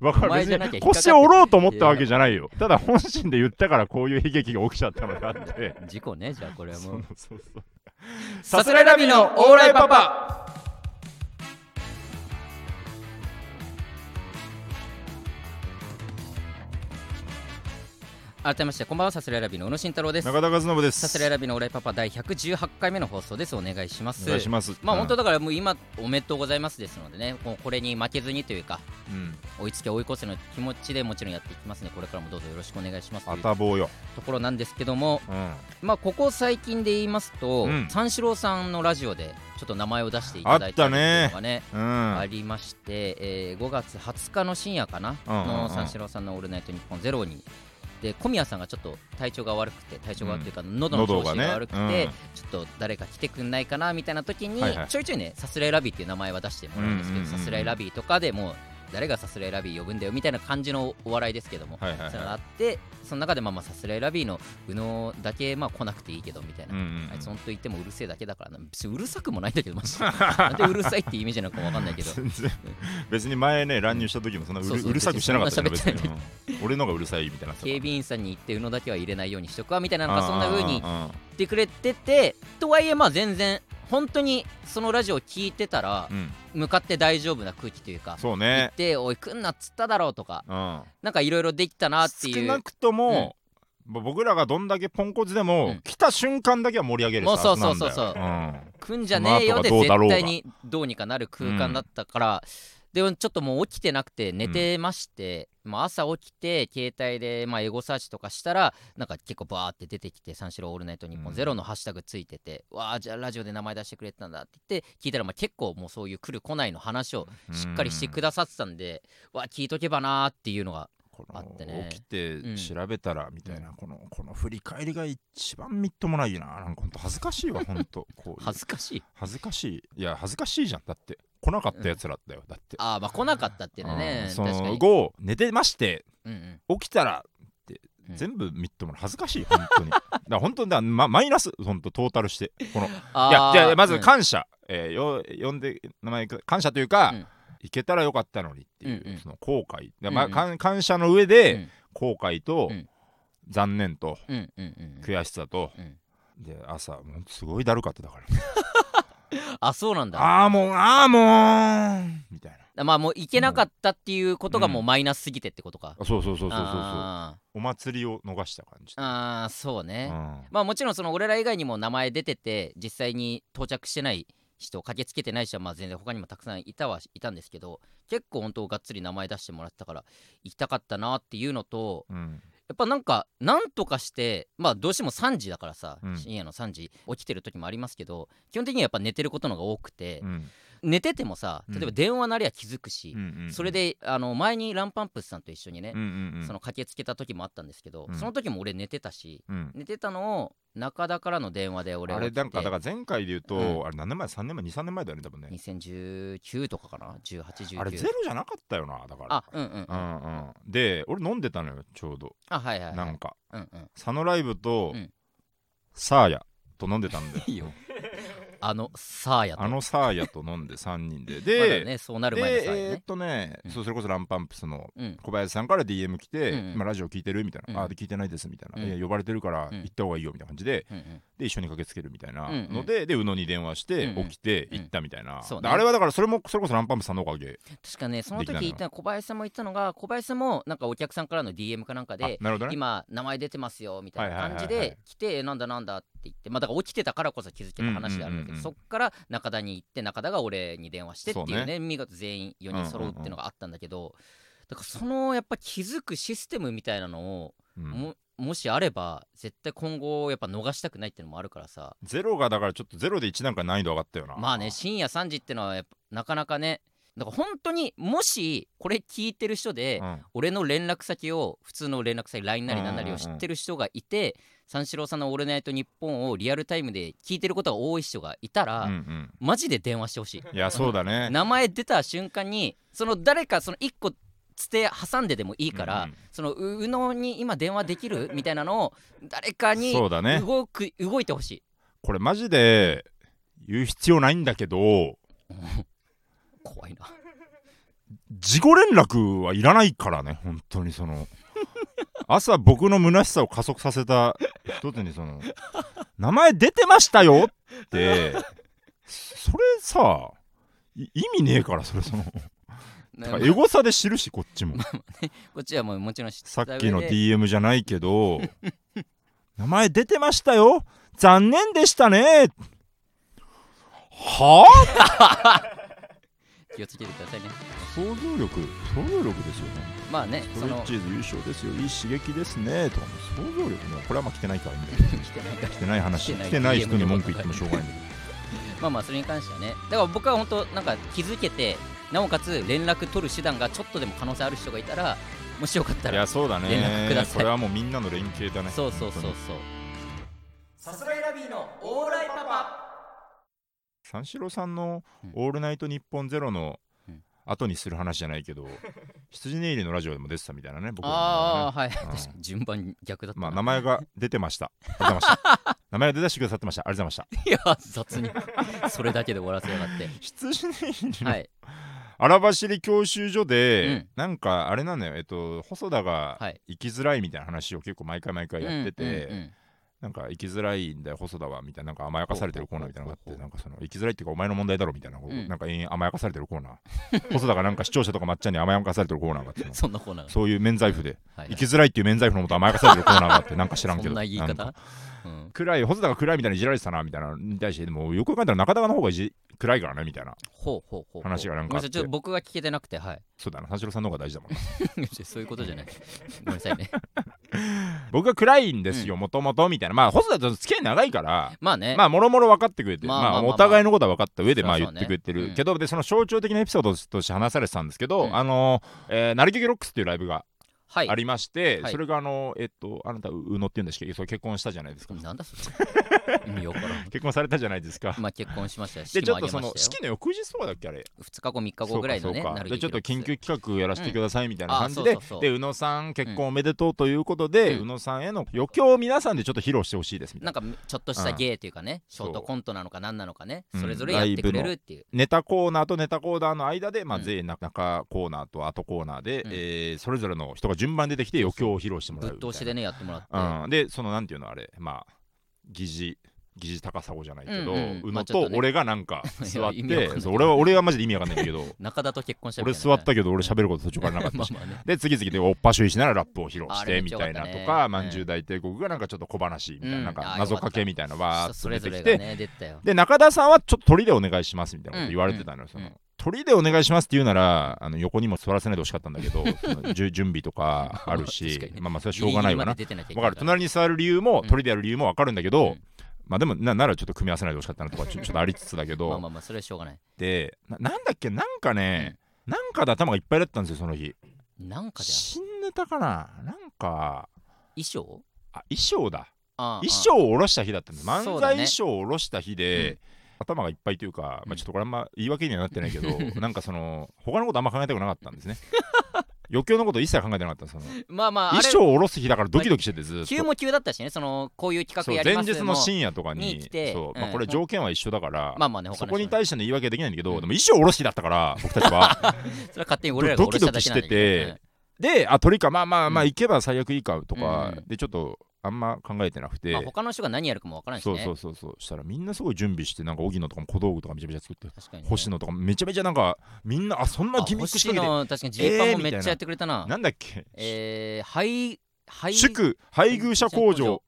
Speaker 2: わかる。腰を折ろうと思ったわけじゃないよ。ただ本心で言ったからこういう悲劇が起きちゃったのであって。
Speaker 1: 事故ねじゃあこれはもう。
Speaker 2: そうそう
Speaker 1: さすらいラビのオーライパパ改めましてこんばんはさすらいラビの宇野慎太郎です。
Speaker 2: 中田和信です。
Speaker 1: さすらいラビのオーライパパ第118回目の放送です。お願いします。
Speaker 2: お願いします。
Speaker 1: まあ本当
Speaker 2: だ
Speaker 1: だからもう今おめでとうございますですのでねもうこれに負けずにというか
Speaker 2: うん。
Speaker 1: 追いつけ追い越せの気持ちでもちろんやっていきますねこれからもどうぞよろしくお願いします
Speaker 2: あたぼうよ。
Speaker 1: ところなんですけども
Speaker 2: うん。
Speaker 1: まあここ最近で言いますと、
Speaker 2: うん。
Speaker 1: 三四郎さんのラジオでちょっと名前を出していただいたりっていうのがね
Speaker 2: うん。
Speaker 1: ありまして、えー5月20日の深夜かな、
Speaker 2: うんうんうん。
Speaker 1: の三四郎さんの「オールナイトニッポンゼロにで小宮さんがちょっと体調が悪くて体調が悪くていうか、喉の調子が悪くて、
Speaker 2: 喉がね
Speaker 1: ちょっと誰か来てくんないかなみたいな時に、
Speaker 2: はいはい
Speaker 1: ちょいちょいねさすらいラビーっていう名前は出してもらうんですけど、
Speaker 2: うんうんうんうん。
Speaker 1: さすらいラビーとかでもう誰がさすらいラビー呼ぶんだよみたいな感じのお笑いですけども、
Speaker 2: はいはいはい。
Speaker 1: そあってその中でまあまあさすらいラビーの宇野だけまあ来なくていいけどみたいな、
Speaker 2: うんうん
Speaker 1: あいつ本当言ってもうるせえだけだからな。別にうるさくもないんだけどマジで。なんでうるさいっていう意味じゃなくかわかんないけど。
Speaker 2: 別に前ね乱入した時もそんなうる
Speaker 1: そう
Speaker 2: るさくしてなかったよね
Speaker 1: 別に。
Speaker 2: 別にうん。俺のがうるさいみたいな
Speaker 1: 警備員さんに言って宇野だけは入れないようにしとくわみたいなのがそんな風に
Speaker 2: うんうんうん
Speaker 1: 言ってくれててとはいえまあ全然本当にそのラジオ聞いてたら
Speaker 2: うん。
Speaker 1: 向かって大丈夫な空気というか
Speaker 2: そう
Speaker 1: 言っ
Speaker 2: ね
Speaker 1: ておい来んなっつっただろうとか
Speaker 2: うん。
Speaker 1: なんかいろいろできたなっていう。
Speaker 2: 少なくとも、まあ僕らがどんだけポンコツでも、
Speaker 1: うん。
Speaker 2: 来た瞬間だけは盛り上げる
Speaker 1: もう
Speaker 2: スタートなんだよ。
Speaker 1: そうそうそう
Speaker 2: うん。
Speaker 1: 来んじゃねえよで絶対にどうにかなる空間だったから、でもちょっともう起きてなくて寝てまして、まあ、朝起きて携帯でまあエゴサーチとかしたらなんか結構バーって出てきて「三四郎オールナイトニッポンゼロのハッシュタグついてて「わあじゃあラジオで名前出してくれてたんだ」って言って聞いたらまあ結構もうそういう来る来ないの話をしっかりしてくださってたんで、わあ聞いとけばなーっていうのがあってね。
Speaker 2: 起きて
Speaker 1: うん
Speaker 2: 調べたらみたいな、
Speaker 1: うん。
Speaker 2: このこの振り返りが一番みっともないな。なんかほんと恥ずかしいわほんと。こう。
Speaker 1: 恥ずかしい。
Speaker 2: 恥ずかしい。いや恥ずかしいじゃん。だって来なかったやつらだよ、だって。
Speaker 1: ああまあ来なかったっていうのは
Speaker 2: う
Speaker 1: ね
Speaker 2: ん。その
Speaker 1: 確かに、
Speaker 2: 後寝てまして
Speaker 1: うん。うん、
Speaker 2: 起きたらって
Speaker 1: うん。
Speaker 2: 全部みっともない恥ずかしい本当に。だから本当にだ、ま、マイナス本当トータルしてこのい
Speaker 1: あー
Speaker 2: やじゃあまず
Speaker 1: うん。
Speaker 2: 感謝、えーよ呼んで名前感謝というか、
Speaker 1: うん。
Speaker 2: いけたらよかったのにっていう、
Speaker 1: うんうん。
Speaker 2: その後悔。で、まあ
Speaker 1: うん。うん
Speaker 2: 感感謝の上で、
Speaker 1: うん。
Speaker 2: 後悔と、
Speaker 1: うん。
Speaker 2: 残念と
Speaker 1: うんうんうんうん。
Speaker 2: 悔しさと、
Speaker 1: うん。
Speaker 2: で朝もうすごいだるかっただから
Speaker 1: あそうなんだ。
Speaker 2: ああもうああもうみたいな。
Speaker 1: まあもう行けなかったっていうことが
Speaker 2: うん。
Speaker 1: もうマイナスすぎてってことか、
Speaker 2: あそうそうそうそうそうそう。
Speaker 1: あ
Speaker 2: お祭りを逃した感じ。
Speaker 1: ーあーそう
Speaker 2: う
Speaker 1: ね、
Speaker 2: ん。
Speaker 1: まあもちろんその俺ら以外にも名前出てて実際に到着してない人駆けつけてない人はまあ全然他にもたくさんいたはいたんですけど結構本当がっつり名前出してもらってたから行きたかったなっていうのと
Speaker 2: うん
Speaker 1: やっぱなんかなんとかしてまあどうしても3時だからさ、
Speaker 2: うん。
Speaker 1: 深夜の3時起きてる時もありますけど基本的にはやっぱ寝てることのが多くて、
Speaker 2: うん
Speaker 1: 寝ててもさ例えば電話なりゃ気づくし、それであの前にランパンプスさんと一緒にね、その駆けつけた時もあったんですけど、
Speaker 2: うん。
Speaker 1: その時も俺寝てたし
Speaker 2: うん。
Speaker 1: 寝てたのを中田からの電話で俺
Speaker 2: あれなんかだから前回で言うと、
Speaker 1: うん。
Speaker 2: あれ何年前？3年前？23年前だよね多分ね。
Speaker 1: 2019とかかな？1819
Speaker 2: あれゼロじゃなかったよなだから。
Speaker 1: あうんうんうん。
Speaker 2: うんうん。で俺飲んでたのよちょうど。
Speaker 1: あはいはい、はい、
Speaker 2: なんか。
Speaker 1: うんうん。
Speaker 2: 佐野ライブと、
Speaker 1: うん。
Speaker 2: サーヤと飲んでたんで
Speaker 1: いいよあのサーヤと。
Speaker 2: あのサーヤと飲んで3人 で。
Speaker 1: まだ
Speaker 2: で、
Speaker 1: ねそうなる前のサー
Speaker 2: でえーっ
Speaker 1: ヤね
Speaker 2: とね、
Speaker 1: うん。
Speaker 2: そうそれこそランパンプスの
Speaker 1: うん。
Speaker 2: 小林さんから DM 来て、
Speaker 1: うんうん。
Speaker 2: 今ラジオ聞いてるみたいな、
Speaker 1: うん。
Speaker 2: ああで聞いてないですみたいな、
Speaker 1: うん。
Speaker 2: いや呼ばれてるから
Speaker 1: うん。
Speaker 2: 行った方がいいよみたいな感じで、
Speaker 1: うんうん。
Speaker 2: で一緒に駆けつけるみたいな
Speaker 1: うんうん。
Speaker 2: ので、で宇野に電話して、起きて
Speaker 1: うん。
Speaker 2: 行ったみたいな、あれはだからそれもそれこそランパンプスさんのおかげ
Speaker 1: 確かねその時言った小林さんも言ったのが小林さんもなんかお客さんからの DM かなんか
Speaker 2: あ
Speaker 1: で今名前出てますよみたいな感じで来てなんだなんだって言ってまあだから起きてたからこそ気づけた話であるんだけど
Speaker 2: うん。うんうんうん
Speaker 1: そっから中田に行って中田が俺に電話してっていうね見事全員4人揃うっていうのがあったんだけどだからそのやっぱ気づくシステムみたいなのを
Speaker 2: うん。
Speaker 1: ももしあれば絶対今後やっぱ逃したくないっていうのもあるからさ。
Speaker 2: ゼロがだからちょっとゼロで1段階難易度上がったよな。
Speaker 1: まあね深夜3時ってのはやっぱなかなかねだから本当にもしこれ聞いてる人で、
Speaker 2: うん。
Speaker 1: 俺の連絡先を普通の連絡先 LINE なりなんなりを知ってる人がいて、三四郎さんの「オールナイトニッポン」をリアルタイムで聞いてることが多い人がいたら、
Speaker 2: うんうん。
Speaker 1: マジで電話してほしい。
Speaker 2: いやそうだね。
Speaker 1: 名前出た瞬間にその誰かその1個つて挟んででもいいから、
Speaker 2: うんうん。
Speaker 1: そのう宇野に今電話できるみたいなのを誰かに
Speaker 2: そうだね。
Speaker 1: 動く動いてほしい。
Speaker 2: これマジで言う必要ないんだけど
Speaker 1: 怖いな。
Speaker 2: 事後連絡はいらないからね本当にその。朝僕の虚しさを加速させた一つにその名前出てましたよって。それさい意味ねえからそれその。エゴサで知るしこっちも。
Speaker 1: こっちはもうもちろん知
Speaker 2: さっきの DM じゃないけど名前出てましたよ。残念でしたね。はあ？
Speaker 1: 気をつけてくださいね。
Speaker 2: 想像力想像力ですよね
Speaker 1: まあね
Speaker 2: ストレ
Speaker 1: その
Speaker 2: ッチーズ優勝ですよ。いい刺激ですね。とかも想像力もこれはまあ来てないからいいんだけど。
Speaker 1: 来てないから
Speaker 2: 来てない。話
Speaker 1: 来てない
Speaker 2: 来てない人に文句言ってもしょうがないんだけ
Speaker 1: まあまあそれに関してはね。だから僕は本当なんか気づけてなおかつ連絡取る手段がちょっとでも可能性ある人がいたらもしよかったら
Speaker 2: どいやそうだ
Speaker 1: 連絡くだ
Speaker 2: ね
Speaker 1: さい。
Speaker 2: これはもうみんなの連携だね。
Speaker 1: そうそうそうそう。
Speaker 2: 本
Speaker 1: さすらいラビーのオーライパパ。
Speaker 2: 三四郎さんの
Speaker 1: うん「
Speaker 2: オールナイトニッポンゼロの
Speaker 1: うん
Speaker 2: 後にする話じゃないけど 羊ネイリのラジオでも出てたみたいなね僕の
Speaker 1: ああはい。
Speaker 2: ん。
Speaker 1: 確かに順番逆だったな。
Speaker 2: まあ名前が出てました。ありがとうございました。名前が出だしてくださってました。ありがとうございまし
Speaker 1: いや雑に。それだけで終わらせやがって。
Speaker 2: た羊ネイリの
Speaker 1: はい。
Speaker 2: 荒走り教習所で、
Speaker 1: うん。
Speaker 2: なんかあれなのよ。えっと細田が
Speaker 1: はい。
Speaker 2: 生きづらいみたいな話を結構毎回毎回やってて、
Speaker 1: うんうんうん
Speaker 2: なんか生きづらいんだよ細田はみたいななんか甘やかされてるコーナーみたいなのがあってなんかその生きづらいっていうかお前の問題だろみたいな、
Speaker 1: ん。
Speaker 2: なんか延々甘やかされてるコーナー。細田がなんか視聴者とかまっちゃんに甘やかされてるコーナーがあって
Speaker 1: そんなコーナーが。
Speaker 2: そういう免罪符で
Speaker 1: はい
Speaker 2: 生きづらいっていう免罪符のもと甘やかされてるコーナーがあってなんか知らんけど。
Speaker 1: そんな言い方？
Speaker 2: 暗い細田が暗いみたいにいじられてたなみたいな。のに対してでもよく考えたら中田の方が暗いからねみたいな。
Speaker 1: ほうほうほう
Speaker 2: 話がなんかあって。
Speaker 1: ちょっと僕が聞けてなくてはい。
Speaker 2: そうだな三四郎さんの方が大事だもんな。
Speaker 1: そういうことじゃない。ごめんなさいね。
Speaker 2: 僕は暗いんですよもともとみたいな。まあ細田と付き合い長いから
Speaker 1: まあね。
Speaker 2: まあもろもろ分かってくれて、まあお互いのことは分かった上でまあ言ってくれてる。
Speaker 1: うん。
Speaker 2: けど、でその象徴的なエピソードとして話されてたんですけど、
Speaker 1: うん。
Speaker 2: あのえー、なりききロックスっていうライブが
Speaker 1: はい。
Speaker 2: ありまして、
Speaker 1: はい。
Speaker 2: それがあのえっとあなたう宇野っていうんですけ？どそう結婚したじゃないですか。
Speaker 1: なんだそれ 意味わからん。
Speaker 2: 結婚されたじゃないですか。
Speaker 1: まあ結婚しましたよ。
Speaker 2: でちょっとその式の翌日とかだっけあれ
Speaker 1: ？2日後3日後ぐらいのね
Speaker 2: でちょっと緊急企画やらせてくださいみたいな
Speaker 1: うん
Speaker 2: 感じで、で宇野さん結婚おめでとうということで、
Speaker 1: うん。
Speaker 2: 宇野さんへの余興を皆さんでちょっと披露してほしいですみたいな。
Speaker 1: なんかちょっとした芸っていうかねショートコントなのか何なのかね
Speaker 2: う。ん
Speaker 1: それぞれやってくれるっていう。
Speaker 2: ネタコーナーとネタコーナーの間で、まあ、
Speaker 1: うん。
Speaker 2: 全中コーナーと後コーナーで、
Speaker 1: うん。
Speaker 2: えーそれぞれの人が順番に出てきて余興を披露してもらう
Speaker 1: ぶっ通しでねやってもらって。
Speaker 2: うん、でそのなんていうのあれまあ疑似疑似高砂じゃないけど、
Speaker 1: うんうん。
Speaker 2: 宇野
Speaker 1: と
Speaker 2: 俺がなんか 座ってそう俺は俺はマジで意味わかんないけど
Speaker 1: 中田と結婚したみ
Speaker 2: 俺座ったけど俺喋ること途中からなかったし。
Speaker 1: まあまあね。
Speaker 2: で次々でおっぱしゅいしならラップを披露してみたいな。とか、
Speaker 1: うん
Speaker 2: まんじゅう大帝国がなんかちょっと小話みたいな,、
Speaker 1: うん
Speaker 2: なん。か謎かけみたいなのわーっ
Speaker 1: それ
Speaker 2: と出てきて、
Speaker 1: ぞれがね
Speaker 2: で中田さんはちょっと鳥でお願いしますみたいなこと言われてたのよ、その鳥でお願いしますって言うならあの横にも座らせないでほしかったんだけど 準備とか あるし
Speaker 1: 確かに
Speaker 2: まあまあそれはしょうがないわな。
Speaker 1: ギリギリまで出てなきゃいけ
Speaker 2: わ
Speaker 1: ない
Speaker 2: かる。隣に座る理由も、
Speaker 1: うん。
Speaker 2: 鳥でやる理由もわかるんだけど、
Speaker 1: うん。
Speaker 2: まあでもなならちょっと組み合わせないでほしかったなとか ちょっとありつつだけど、
Speaker 1: まあまあまあそれはしょうがない。
Speaker 2: でななんだっけなんかね、なんかで頭がいっぱいだったんですよその日。
Speaker 1: なんかじゃ
Speaker 2: 新ネタかな？なんか。
Speaker 1: 衣装？
Speaker 2: あ衣装だ。衣装を下ろした日だったんです。漫才衣装を下ろした日で、頭がいっぱいというか、
Speaker 1: うん。
Speaker 2: まあ、ちょっとこれあんま言い訳にはなってないけど なんかその他のことあんま考えたくなかったんですね。余興のこと一切考えてなかったその。
Speaker 1: まあまあ
Speaker 2: 衣装を下ろす日だからドキドキしててずっと。
Speaker 1: 急も急だったしねそのこういう企画やります
Speaker 2: 前日の深夜とかに
Speaker 1: に来て
Speaker 2: そう、まあ、
Speaker 1: うん。
Speaker 2: これ条件は一緒だから、
Speaker 1: まあまあね他
Speaker 2: そこに対しての言い訳はできないんだけど、
Speaker 1: うん
Speaker 2: でも衣装下ろす日だったから僕たちは。
Speaker 1: それは勝手に俺らが
Speaker 2: ドキドキしててであ鳥かまあまあまあ
Speaker 1: うん。
Speaker 2: 行けば最悪いいかとか、
Speaker 1: うん。
Speaker 2: でちょっとあんま考えてなくて、
Speaker 1: まあ他の人が何やるかもわからんしね。
Speaker 2: そうそうそうそう。したらみんなすごい準備してなんか荻野とかも小道具とかめちゃめちゃ作って
Speaker 1: ね。
Speaker 2: 星野とかもめちゃめちゃなんかみんなあそんなギミック仕
Speaker 1: あ星
Speaker 2: 掛
Speaker 1: 野確かにジーパンもめっちゃやってくれたな。
Speaker 2: けてなんだっけ、
Speaker 1: えー配配
Speaker 2: 祝配偶者工場。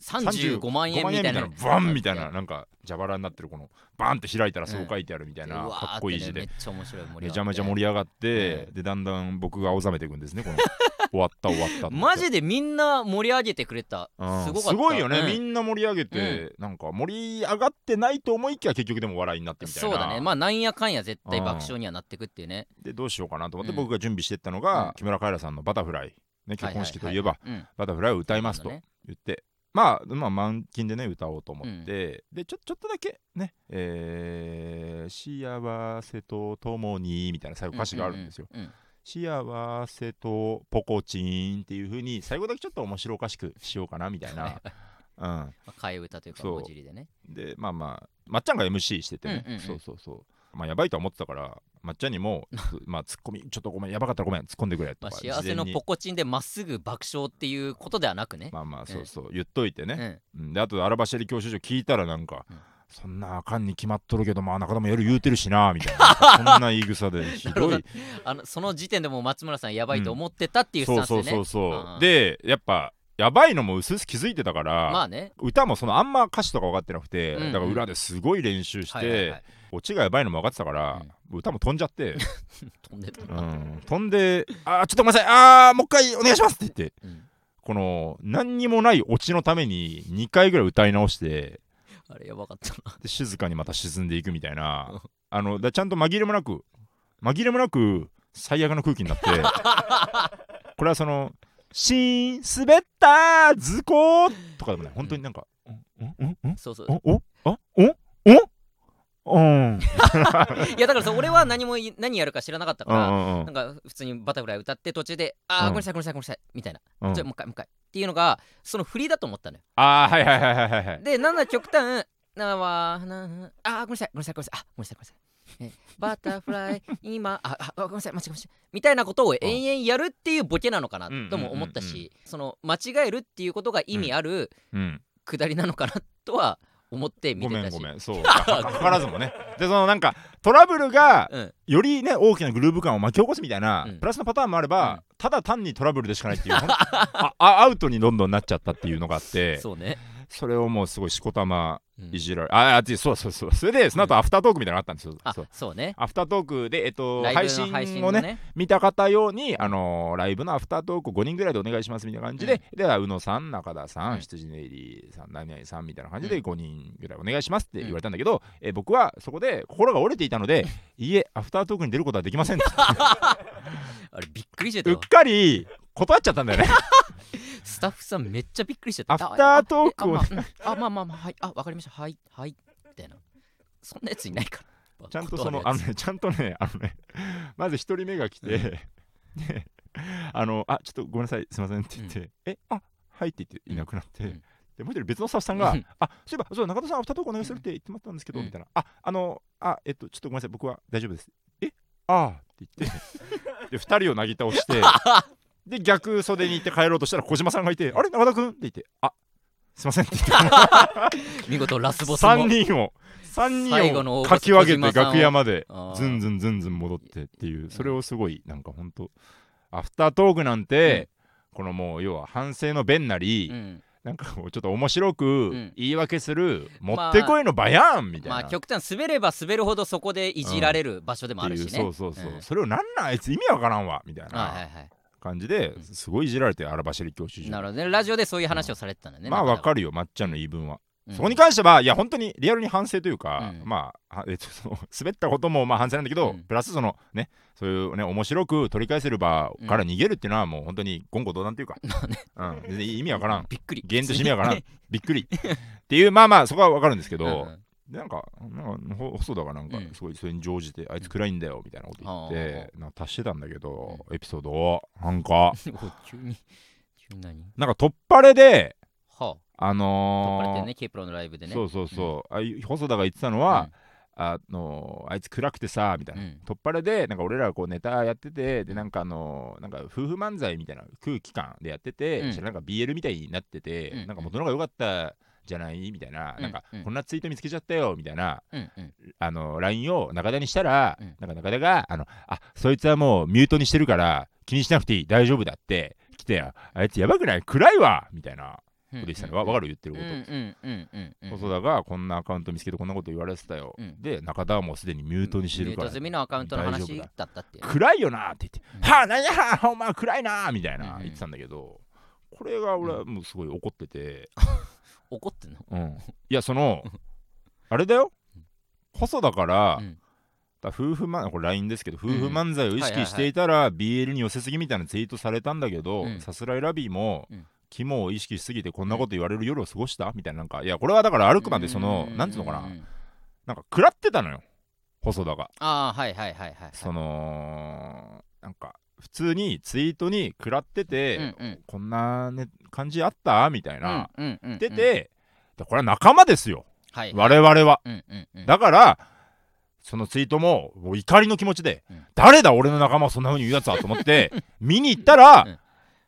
Speaker 1: 35万円みたいな。
Speaker 2: 35バンみたいな。なんか蛇腹になってるこのバンって開いたらそう書いてあるみたいな、
Speaker 1: うわー
Speaker 2: かっこいい字で。
Speaker 1: めっちゃ
Speaker 2: めちゃめちゃ盛り上がって、
Speaker 1: う
Speaker 2: でだんだん僕が青ざめていくんですねこの 終わった終わった
Speaker 1: マジでみんな盛り上げてくれた。
Speaker 2: うん。
Speaker 1: すごかった。
Speaker 2: ごいよね、
Speaker 1: うん。
Speaker 2: みんな盛り上げて、なんか盛り上がってないと思いきや結局でも笑いになってみたいな。
Speaker 1: そうだね。まあなんやかんや絶対
Speaker 2: うん
Speaker 1: 爆笑にはなってくっていうね。
Speaker 2: でどうしようかなと思って
Speaker 1: うん。
Speaker 2: 僕が準備してったのが、
Speaker 1: うん。
Speaker 2: 木村カエラさんの「バタフライ」ね、結婚式といえば、
Speaker 1: はい。はいはいはい
Speaker 2: バタフライを歌いますと言って、まあ、まあ満勤でね歌おうと思って、でちょちょっとだけね、えー幸せとともにみたいな最後歌詞があるんですよ、
Speaker 1: うんうんうん
Speaker 2: 幸せとポコチンっていう風に最後だけちょっと面白おかしくしようかなみたいな。うん。
Speaker 1: まあ替え歌というか文字りでね。
Speaker 2: でまあまあまっちゃんが MC しててね、
Speaker 1: うんうんうん。
Speaker 2: そうそうそう。まあやばいとは思ってたからまっちゃんにも まあツッコミちょっとごめんやばかったらごめん突っ込んでくれとか、
Speaker 1: まあ幸せのポコチンでまっすぐ爆笑っていうことではなくね。
Speaker 2: まあまあそうそう、言っといてね、
Speaker 1: うん。
Speaker 2: うん。であと荒走り教習所聞いたらなんか、
Speaker 1: うん
Speaker 2: そんなあかんに決まっとるけどまあ中田もやる言うてるしなみたいな。そんな言い草でひどい。
Speaker 1: あのその時点でもう松村さんやばいと思ってたっていうスタ
Speaker 2: そう
Speaker 1: ンスでね。
Speaker 2: そうそうそう、
Speaker 1: う。ん。
Speaker 2: でやっぱやばいのもうすうす気づいてたから、
Speaker 1: まあね。
Speaker 2: 歌もそのあんま歌詞とか分かってなくて、
Speaker 1: うんうん。
Speaker 2: だから裏ですごい練習して、
Speaker 1: はいはいはい。
Speaker 2: オチがやばいのも分かってたから、歌も飛んじゃって、
Speaker 1: 飛んでた。
Speaker 2: う
Speaker 1: な、
Speaker 2: ん、飛んで「あーちょっとごめんなさい。あーもう一回お願いします」って言って
Speaker 1: うん。
Speaker 2: この何にもないオチのために2回ぐらい歌い直して
Speaker 1: あれやばかったな。
Speaker 2: で静かにまた沈んでいくみたいな。あのだちゃんと紛れもなく紛れもなく最悪の空気になって。これはその「シーン滑った図工」とかでもね本当になんか「うん。うんうん
Speaker 1: そうそう。
Speaker 2: おおあおお？うん。
Speaker 1: いやだからさ俺は何もい何やるか知らなかった
Speaker 2: う
Speaker 1: から、
Speaker 2: んうん
Speaker 1: なんか普通にバタフライ歌って途中で「あー、
Speaker 2: うん。
Speaker 1: ごめんなさいごめんなさいごめんなさい」みたいな「
Speaker 2: うん。
Speaker 1: じゃあもう一回もう一回」っていうのがその振りだと思ったのよ。
Speaker 2: ああはいはいはいはいはいはい。
Speaker 1: でなんだ極端なはなあーごめんなさいごめんなさいごめんなさいあごめんなさいごめんなさいえバタフライ今ああごめんなさい間違えましたみたいなことを延々やるっていうボケなのかな
Speaker 2: うん
Speaker 1: とも思った
Speaker 2: うんうん
Speaker 1: しその間違えるっていうことが意味ある
Speaker 2: うん。
Speaker 1: くだりなのかなとは思って見
Speaker 2: ごめ
Speaker 1: てたし。
Speaker 2: んごめん。そう。かかからずもね。でそのなんかトラブルが
Speaker 1: うん。
Speaker 2: よりね大きなグルーヴ感を巻き起こすみたいな、
Speaker 1: うん。
Speaker 2: プラスのパターンもあれば、
Speaker 1: うん。
Speaker 2: ただ単にトラブルでしかないっていうほん ああアウトにどんどんなっちゃったっていうのがあって
Speaker 1: そうね。
Speaker 2: それをもうすごいしこたま
Speaker 1: うん
Speaker 2: いじられ、ああそうそうそう。それでその後アフタートークみたいなのがあったんですよ、
Speaker 1: あ
Speaker 2: そう。
Speaker 1: そうね。
Speaker 2: アフタートークで、えっと、配信
Speaker 1: 配信
Speaker 2: をね。見た方用に、あのーライブのアフタートークを5人ぐらいでお願いしますみたいな感じで、では宇野さん中田さん、
Speaker 1: うん。
Speaker 2: 羊ねりさん何々さんみたいな感じで
Speaker 1: うん。
Speaker 2: 5人ぐらいお願いしますって言われたんだけど、え僕はそこで心が折れていたのでいいえアフタートークに出ることはできませんって
Speaker 1: あれびっくりしてたよ。
Speaker 2: うっかり断っちゃったんだよね
Speaker 1: スタッフさんめっちゃびっくりしてた。
Speaker 2: アフタートークを
Speaker 1: ああえあまあうん。あまあまあまあはい。あわかりました。はいはい。みたいな。そんなやついないから。
Speaker 2: ちゃんとそのあのねちゃんとねあのねまず1人目が来て、で あのあちょっとごめんなさい。すいませんって言って、えあはいって言っていなくなって、
Speaker 1: うん。
Speaker 2: でもう一人別のスタッフさんが、
Speaker 1: うん。
Speaker 2: あそういえばそう中田さんアフタートークお願いするって言ってもらったんですけど、
Speaker 1: うん。
Speaker 2: みたいな。ああのあえっとちょっとごめんなさい。僕は大丈夫です。えああって言って で2人をなぎ倒してで逆袖に行って帰ろうとしたら小島さんがいてあれ中田君？って言ってあすいません。って言って
Speaker 1: 見事ラスボスも
Speaker 2: 3人を3
Speaker 1: 最後の大ボス
Speaker 2: 人をかき分けて楽屋までずんずんずんずん戻ってっていうそれをすごいなんかほんとアフタートークなんて、このもう要は反省の弁なり、
Speaker 1: うん。
Speaker 2: なんかちょっと面白く
Speaker 1: ん。
Speaker 2: 言い訳する、も
Speaker 1: まあ
Speaker 2: ってこいの場やんみたいな、
Speaker 1: まあ極端滑れば滑るほどそこでいじられる場所でもあるしね、
Speaker 2: うそうそうそう、
Speaker 1: うん。
Speaker 2: それをなんなんあいつ意味わからんわみたいな。
Speaker 1: はいはいはい
Speaker 2: 感じで
Speaker 1: うん。
Speaker 2: すごいいじられて荒走り教習所
Speaker 1: なるほどね。ラジオでそういう話をされてたんだね
Speaker 2: まあわか
Speaker 1: る、
Speaker 2: るよまっちゃんの言い分は、
Speaker 1: うん。
Speaker 2: そこに関してはいや本当にリアルに反省というか、
Speaker 1: うん。
Speaker 2: まあはえっと 滑ったこともまあ反省なんだけど、
Speaker 1: うん。
Speaker 2: プラスそのねそういうね面白く取り返せる場から逃げるっていうのはもう本当に言語道断っていうか、うん、意味わからん。
Speaker 1: びっくり。
Speaker 2: 原因として意味わからん。びっくり。っていうまあまあそこはわかるんですけど、なんかなんかほ細田がなんか
Speaker 1: うん。
Speaker 2: すごいそれに乗じて、あいつ暗いんだよみたいなこと言って、なんか足してたんだけど、エピソードをなんか。なんか突破れで
Speaker 1: は
Speaker 2: あ。
Speaker 1: あ
Speaker 2: のー
Speaker 1: 突破れてね K プロのライブでね。
Speaker 2: そうそうそう、あい細田が言ってたのは、あのあいつ暗くてさみたいな、
Speaker 1: うん。
Speaker 2: 突破れでなんか俺らこうネタやっててでなんかあのなんか夫婦漫才みたいな空気感でやってて、
Speaker 1: うん。
Speaker 2: なんか BL みたいになってて、
Speaker 1: うん。
Speaker 2: なんか元の方が良かったじゃない？みたいな、
Speaker 1: うん
Speaker 2: なんか、
Speaker 1: うん。
Speaker 2: こんなツイート見つけちゃったよみたいなあの LINE を中田にしたら、
Speaker 1: うん。
Speaker 2: なんか中田があのあそいつはもうミュートにしてるから気にしなくていい大丈夫だって来てあいつやばくない？暗いわ！みたいな
Speaker 1: うん
Speaker 2: こと言ってたの。わ分かる？言ってる
Speaker 1: う
Speaker 2: こと、
Speaker 1: んうんうんうんうん。
Speaker 2: 細田がこんなアカウント見つけてこんなこと言われてたよ、
Speaker 1: うん。
Speaker 2: で中田はもうすでにミュートにしてるから、
Speaker 1: ミュート済みのアカウントの話
Speaker 2: だ
Speaker 1: だったって
Speaker 2: 暗いよなって言って、
Speaker 1: うん。
Speaker 2: はあ何や！お前暗いなみたいな
Speaker 1: うん。
Speaker 2: 言ってたんだけど、これが俺はもうすごい怒ってて、
Speaker 1: 怒ってんの？
Speaker 2: うん、いやそのあれだよ。細田から、
Speaker 1: うん。
Speaker 2: だ夫婦漫これ LINE ですけど夫婦
Speaker 1: うん。
Speaker 2: 漫才を意識していたら BL に寄せすぎみたいなツイートされたんだけど、
Speaker 1: うん。
Speaker 2: さすらいラビーも、
Speaker 1: うん。
Speaker 2: 肝を意識しすぎてこんなこと言われる夜を過ごした？みたいななんかいやこれはだからあくまでその
Speaker 1: う
Speaker 2: なんつうのかな。なんか食らってたのよ。細田が。
Speaker 1: ああはいはいはいはい。
Speaker 2: そのなんか普通にツイートに食らってて、
Speaker 1: うんうん。
Speaker 2: こんな、ね、感じあった？みたいな、
Speaker 1: うんうん
Speaker 2: 出て、でこれは仲間ですよ。
Speaker 1: はい
Speaker 2: 我々は。
Speaker 1: うんうんうん。
Speaker 2: だからそのツイートももう怒りの気持ちで、
Speaker 1: うん。
Speaker 2: 誰だ俺の仲間をそんな風に言うやつはと思って 見に行ったら、
Speaker 1: うん。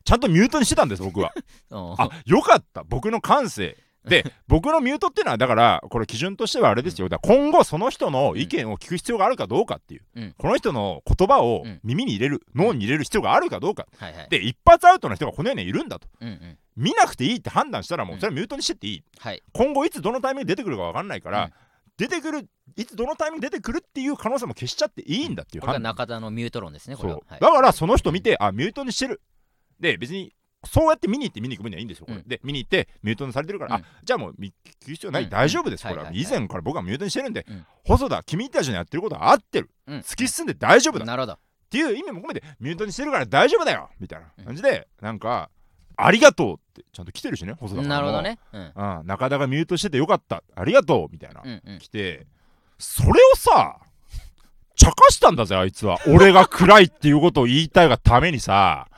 Speaker 2: ちゃんとミュートにしてたんです僕は。
Speaker 1: うん
Speaker 2: あよかった。僕の感性で僕のミュートっていうのはだからこれ基準としてはあれですよ。だ今後その人の意見を聞く必要があるかどうかっていう、
Speaker 1: うん。
Speaker 2: この人の言葉を
Speaker 1: うん
Speaker 2: 耳に入れる、脳に入れる必要があるかどうか。
Speaker 1: はいはい。
Speaker 2: で一発アウトの人がこの世にいるんだと。
Speaker 1: うん。うん
Speaker 2: 見なくていいって判断したらもう
Speaker 1: うん。
Speaker 2: それはミュートにしてっていい、
Speaker 1: はい。
Speaker 2: 今後いつどのタイミングで出てくるか分かんないから、
Speaker 1: うん。
Speaker 2: 出てくるいつどのタイミングで出てくるっていう可能性も消しちゃっていいんだっていう
Speaker 1: これが中田のミュート論ですねこれ
Speaker 2: そう
Speaker 1: ははい
Speaker 2: だからその人見てあミュートにしてるで別にそうやって見に行って見に行く分にはいいんですよ、これ。
Speaker 1: うん。
Speaker 2: で見に行ってミュートにされてるから、
Speaker 1: うん。
Speaker 2: あじゃあもう見聞く必要ない、
Speaker 1: うん。
Speaker 2: 大丈夫です、これは、
Speaker 1: はいはいはい。
Speaker 2: 以前から僕はミュートにしてるんで、
Speaker 1: うん。
Speaker 2: 細田君たちのやってることは合ってる、
Speaker 1: うん。
Speaker 2: 突き進んで大丈夫だ。っ
Speaker 1: なるほど。
Speaker 2: ていう意味も込めてミュートにしてるから大丈夫だよ。みたいな感じで、なんかありがとうってちゃんと来てるしね細田
Speaker 1: なるほどね。うん。
Speaker 2: うん、中田がミュートしててよかった。ありがとう。みたいな、
Speaker 1: うんうん。
Speaker 2: 来てそれをさ茶化したんだぜあいつは。俺が暗いっていうことを言いたいがためにさ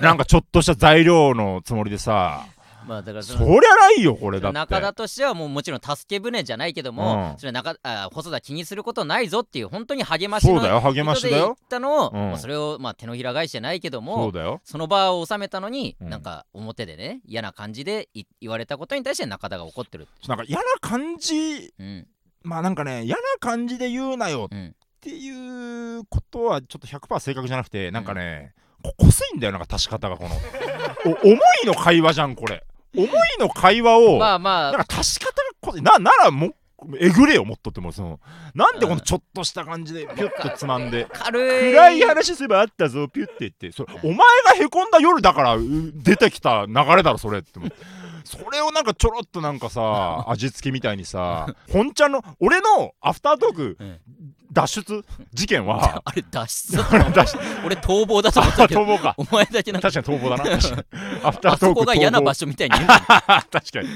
Speaker 2: なんかちょっとした材料のつもりでさ。
Speaker 1: まあだから
Speaker 2: そ
Speaker 1: その
Speaker 2: りゃないよこれだって。
Speaker 1: 中田としてはもうもちろん助け舟じゃないけども、
Speaker 2: うん。
Speaker 1: それ中あ細田気にすることないぞっていう本当に励ましの
Speaker 2: そうだよ励ましだよ。
Speaker 1: で言ったのを、
Speaker 2: うん。
Speaker 1: まあそれをまあ手のひら返しじゃないけど
Speaker 2: そ
Speaker 1: も
Speaker 2: うだよ。
Speaker 1: その場を収めたのに、
Speaker 2: うん。
Speaker 1: なんか表でね嫌な感じでい言われたことに対して中田が怒ってる、
Speaker 2: なんか嫌な感じ
Speaker 1: うん。
Speaker 2: まあなんかね嫌な感じで言うなよ
Speaker 1: うん、
Speaker 2: っていうことはちょっと100%正確じゃなくてなんかね、ここすいんだよなんか足し方がこの。お重いの会話じゃんこれ。重いの会話を、
Speaker 1: まあまあ。
Speaker 2: なんか足し方がこなならもうえぐれよもっとってもその。なんでこのちょっとした感じでピュッとつまんで
Speaker 1: 軽い。
Speaker 2: 暗い話すればあったぞピュッて言ってそれお前がへこんだ夜だからう出てきた流れだろそれって思ってそれをなんかちょろっとなんかさ 味付けみたいにさ本ちゃんの俺のアフタートーク
Speaker 1: うん
Speaker 2: 脱出？事件は？
Speaker 1: あれ脱出 俺逃亡だと思っ
Speaker 2: あ
Speaker 1: たけど
Speaker 2: 逃亡か。
Speaker 1: お前だけなんか
Speaker 2: 確かに逃亡だな。アフタートーク
Speaker 1: あそこが嫌な場所みたいに言うの。
Speaker 2: 確かに。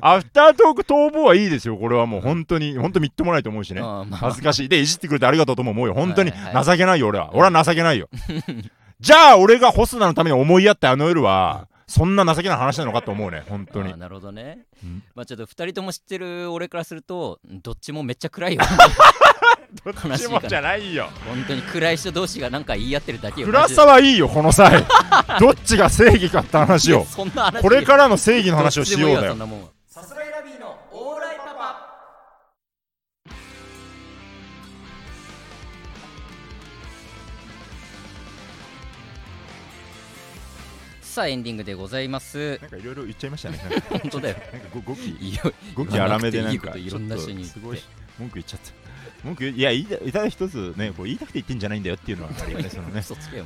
Speaker 2: アフタートーク逃亡はいいですよ。これはもう本当に本当みっともないと思うしね。
Speaker 1: まあ。
Speaker 2: 恥ずかしい。でいじってくれてありがとうとも思うよ。本当に。情けないよ俺は。俺は情けないよ。じゃあ俺がホスナのために思いやってあの夜はそんな情けない話なのかと思うね。本当に。
Speaker 1: あなるほどね、
Speaker 2: うん。
Speaker 1: まあちょっと2人とも知ってる俺からするとどっちもめっちゃ暗いよ
Speaker 2: どっちもじゃないよ。
Speaker 1: 本当に暗い人同士がなんか言い合ってるだけよ。
Speaker 2: 暗さはいいよこの際。どっちが正義かって話を
Speaker 1: そんな話
Speaker 2: これからの正義の話をしようだよ。
Speaker 1: さすらいラビーのオーライパパさあエンディングでございます。
Speaker 2: なんかいろいろ言っちゃいましたね。
Speaker 1: 本当だよ。
Speaker 2: なんかご語気
Speaker 1: いよ
Speaker 2: 語気荒めでなん
Speaker 1: 言わなくていろんな人に
Speaker 2: すごい文句言っちゃった文句いや言いただ一つねこう言いたくて言ってんじゃないんだよっていうのはあるよね そのね。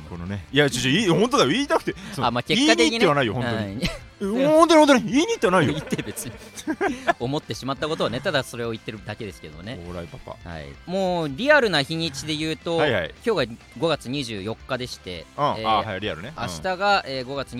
Speaker 2: このね。いやちょちょいい本当だよ言いたくて。
Speaker 1: あまあ結果的にね。
Speaker 2: 言いに行ってはないよ本当に。本当に本当に。言いに行ってはないよ。
Speaker 1: 言って別に。思ってしまったことはねただそれを言ってるだけですけどね。
Speaker 2: オーライパパ。
Speaker 1: はい、もうリアルな日にちで言うと、
Speaker 2: はいはい。
Speaker 1: 今日が5月24日でして、
Speaker 2: うん、
Speaker 1: えー
Speaker 2: あはいリアルね。
Speaker 1: 明日が、えー5月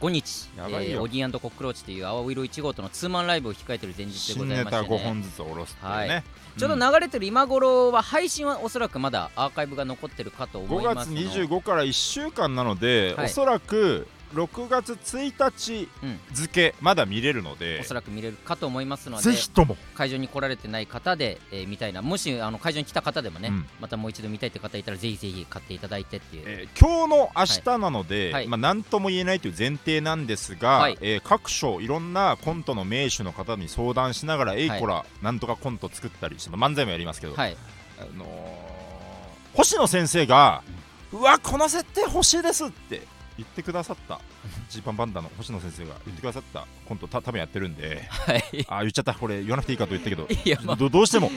Speaker 1: 25日、えーオギーコックローチという青色1号とのツーマンライブを控えてる前
Speaker 2: うん
Speaker 1: 日でございまして、
Speaker 2: 5
Speaker 1: ね、
Speaker 2: 本ずつ下ろすっていうね、
Speaker 1: はい。ちょうど流れてる今頃は配信はおそらくまだアーカイブが残ってるかと思い
Speaker 2: 5月
Speaker 1: ますの
Speaker 2: 25から1週間なので、
Speaker 1: はい。
Speaker 2: おそらく6月1日
Speaker 1: うん
Speaker 2: 付まだ見れるので
Speaker 1: おそらく見れるかと思いますので
Speaker 2: ぜひとも。
Speaker 1: 会場に来られてない方で、えー見たいな。もしあの会場に来た方でもね、
Speaker 2: うん。
Speaker 1: またもう一度見たいって方いたらぜひぜひ買っていただいてっていう、
Speaker 2: えー今日の明日なので、
Speaker 1: はい。
Speaker 2: まあ、何とも言えないという前提なんですが、
Speaker 1: はい。
Speaker 2: えー各所いろんなコントの名手の方に相談しながら、えい。こらなんとかコント作ったりして漫才もやりますけど、
Speaker 1: はい。
Speaker 2: あのー星野先生が、うわこの設定欲しいですって言ってくださった。ジーパンバンダの星野先生が言ってくださった。コントた多分やってるんで。
Speaker 1: はい。
Speaker 2: あ言っちゃった。これ言わなくていいかと言ったけど。
Speaker 1: いやまあ。
Speaker 2: どどうしても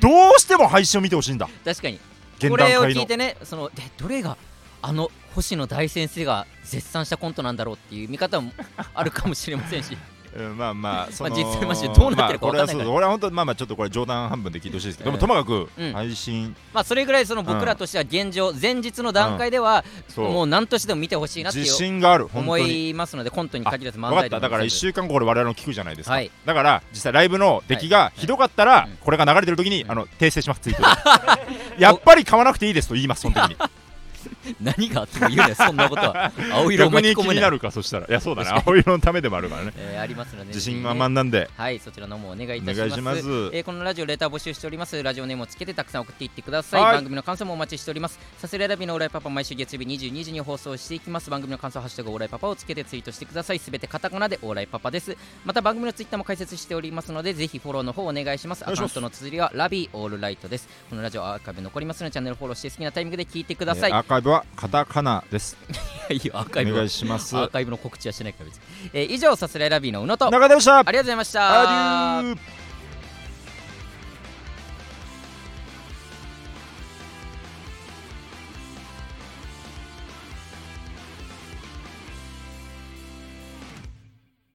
Speaker 2: どうしても配信を見てほしいんだ。
Speaker 1: 確かに。
Speaker 2: 現
Speaker 1: これを聞いてねそのでどれがあの星野大先生が絶賛したコントなんだろうっていう見方もあるかもしれませんし
Speaker 2: うんまあまあその
Speaker 1: 実際マジでどうなってるか
Speaker 2: まあこれは
Speaker 1: わかんないから。
Speaker 2: そう俺は本当まあまあちょっとこれ冗談半分で聞いてほしいですけど、
Speaker 1: うん。
Speaker 2: でもともかく
Speaker 1: うん
Speaker 2: 配信、
Speaker 1: まあそれぐらいその僕らとしては現状前日の段階ではもう何としても見てほしいなってい
Speaker 2: 自
Speaker 1: う
Speaker 2: 信がある。本
Speaker 1: 思いますのでコントに限らず漫才
Speaker 2: だから1週間後これ我々の聞くじゃないですか、
Speaker 1: はい。
Speaker 2: だから実際ライブの出来がひどかったら、
Speaker 1: うん
Speaker 2: これが流れてる時に、
Speaker 1: うん。
Speaker 2: あの訂正しますツイートで。やっぱり買わなくていいですと言いますその時に
Speaker 1: 何があっても言うねそんなことは。青色を
Speaker 2: 逆
Speaker 1: 巻き込むね
Speaker 2: に気になるかそしたら。いやそうだね。
Speaker 1: 確
Speaker 2: 青色のためでもあるからね。
Speaker 1: えーありますので
Speaker 2: 自信満々なんで
Speaker 1: はいそちらの方もお願いい
Speaker 2: お
Speaker 1: たします。
Speaker 2: します。
Speaker 1: えーこのラジオレター募集しております。ラジオネームをつけてたくさん送っていってください。
Speaker 2: はい。
Speaker 1: 番組の感想もお待ちしております。さすらいラビのオーライパパ毎週月曜日22時に放送していきます。番組の感想ハッシュタグオーライパパをつけてツイートしてください。すべてカタカナでオーライパパです。また番組のツイッターも開設しておりますのでぜひフォローの方お願いします。アカウントの綴りはラビーオールライトです。このラジオアーカイブ残りますのでチャンネルフォローして好きなタイミングで聞いてください。
Speaker 2: えーアーカイブはカタカナです。
Speaker 1: いいよアーカイブ
Speaker 2: お願
Speaker 1: はい
Speaker 2: します。
Speaker 1: アーカイブの告知はしてないから別に、えー以上さすらいラビーの宇野と。あり
Speaker 2: 中田でした。
Speaker 1: がとうございました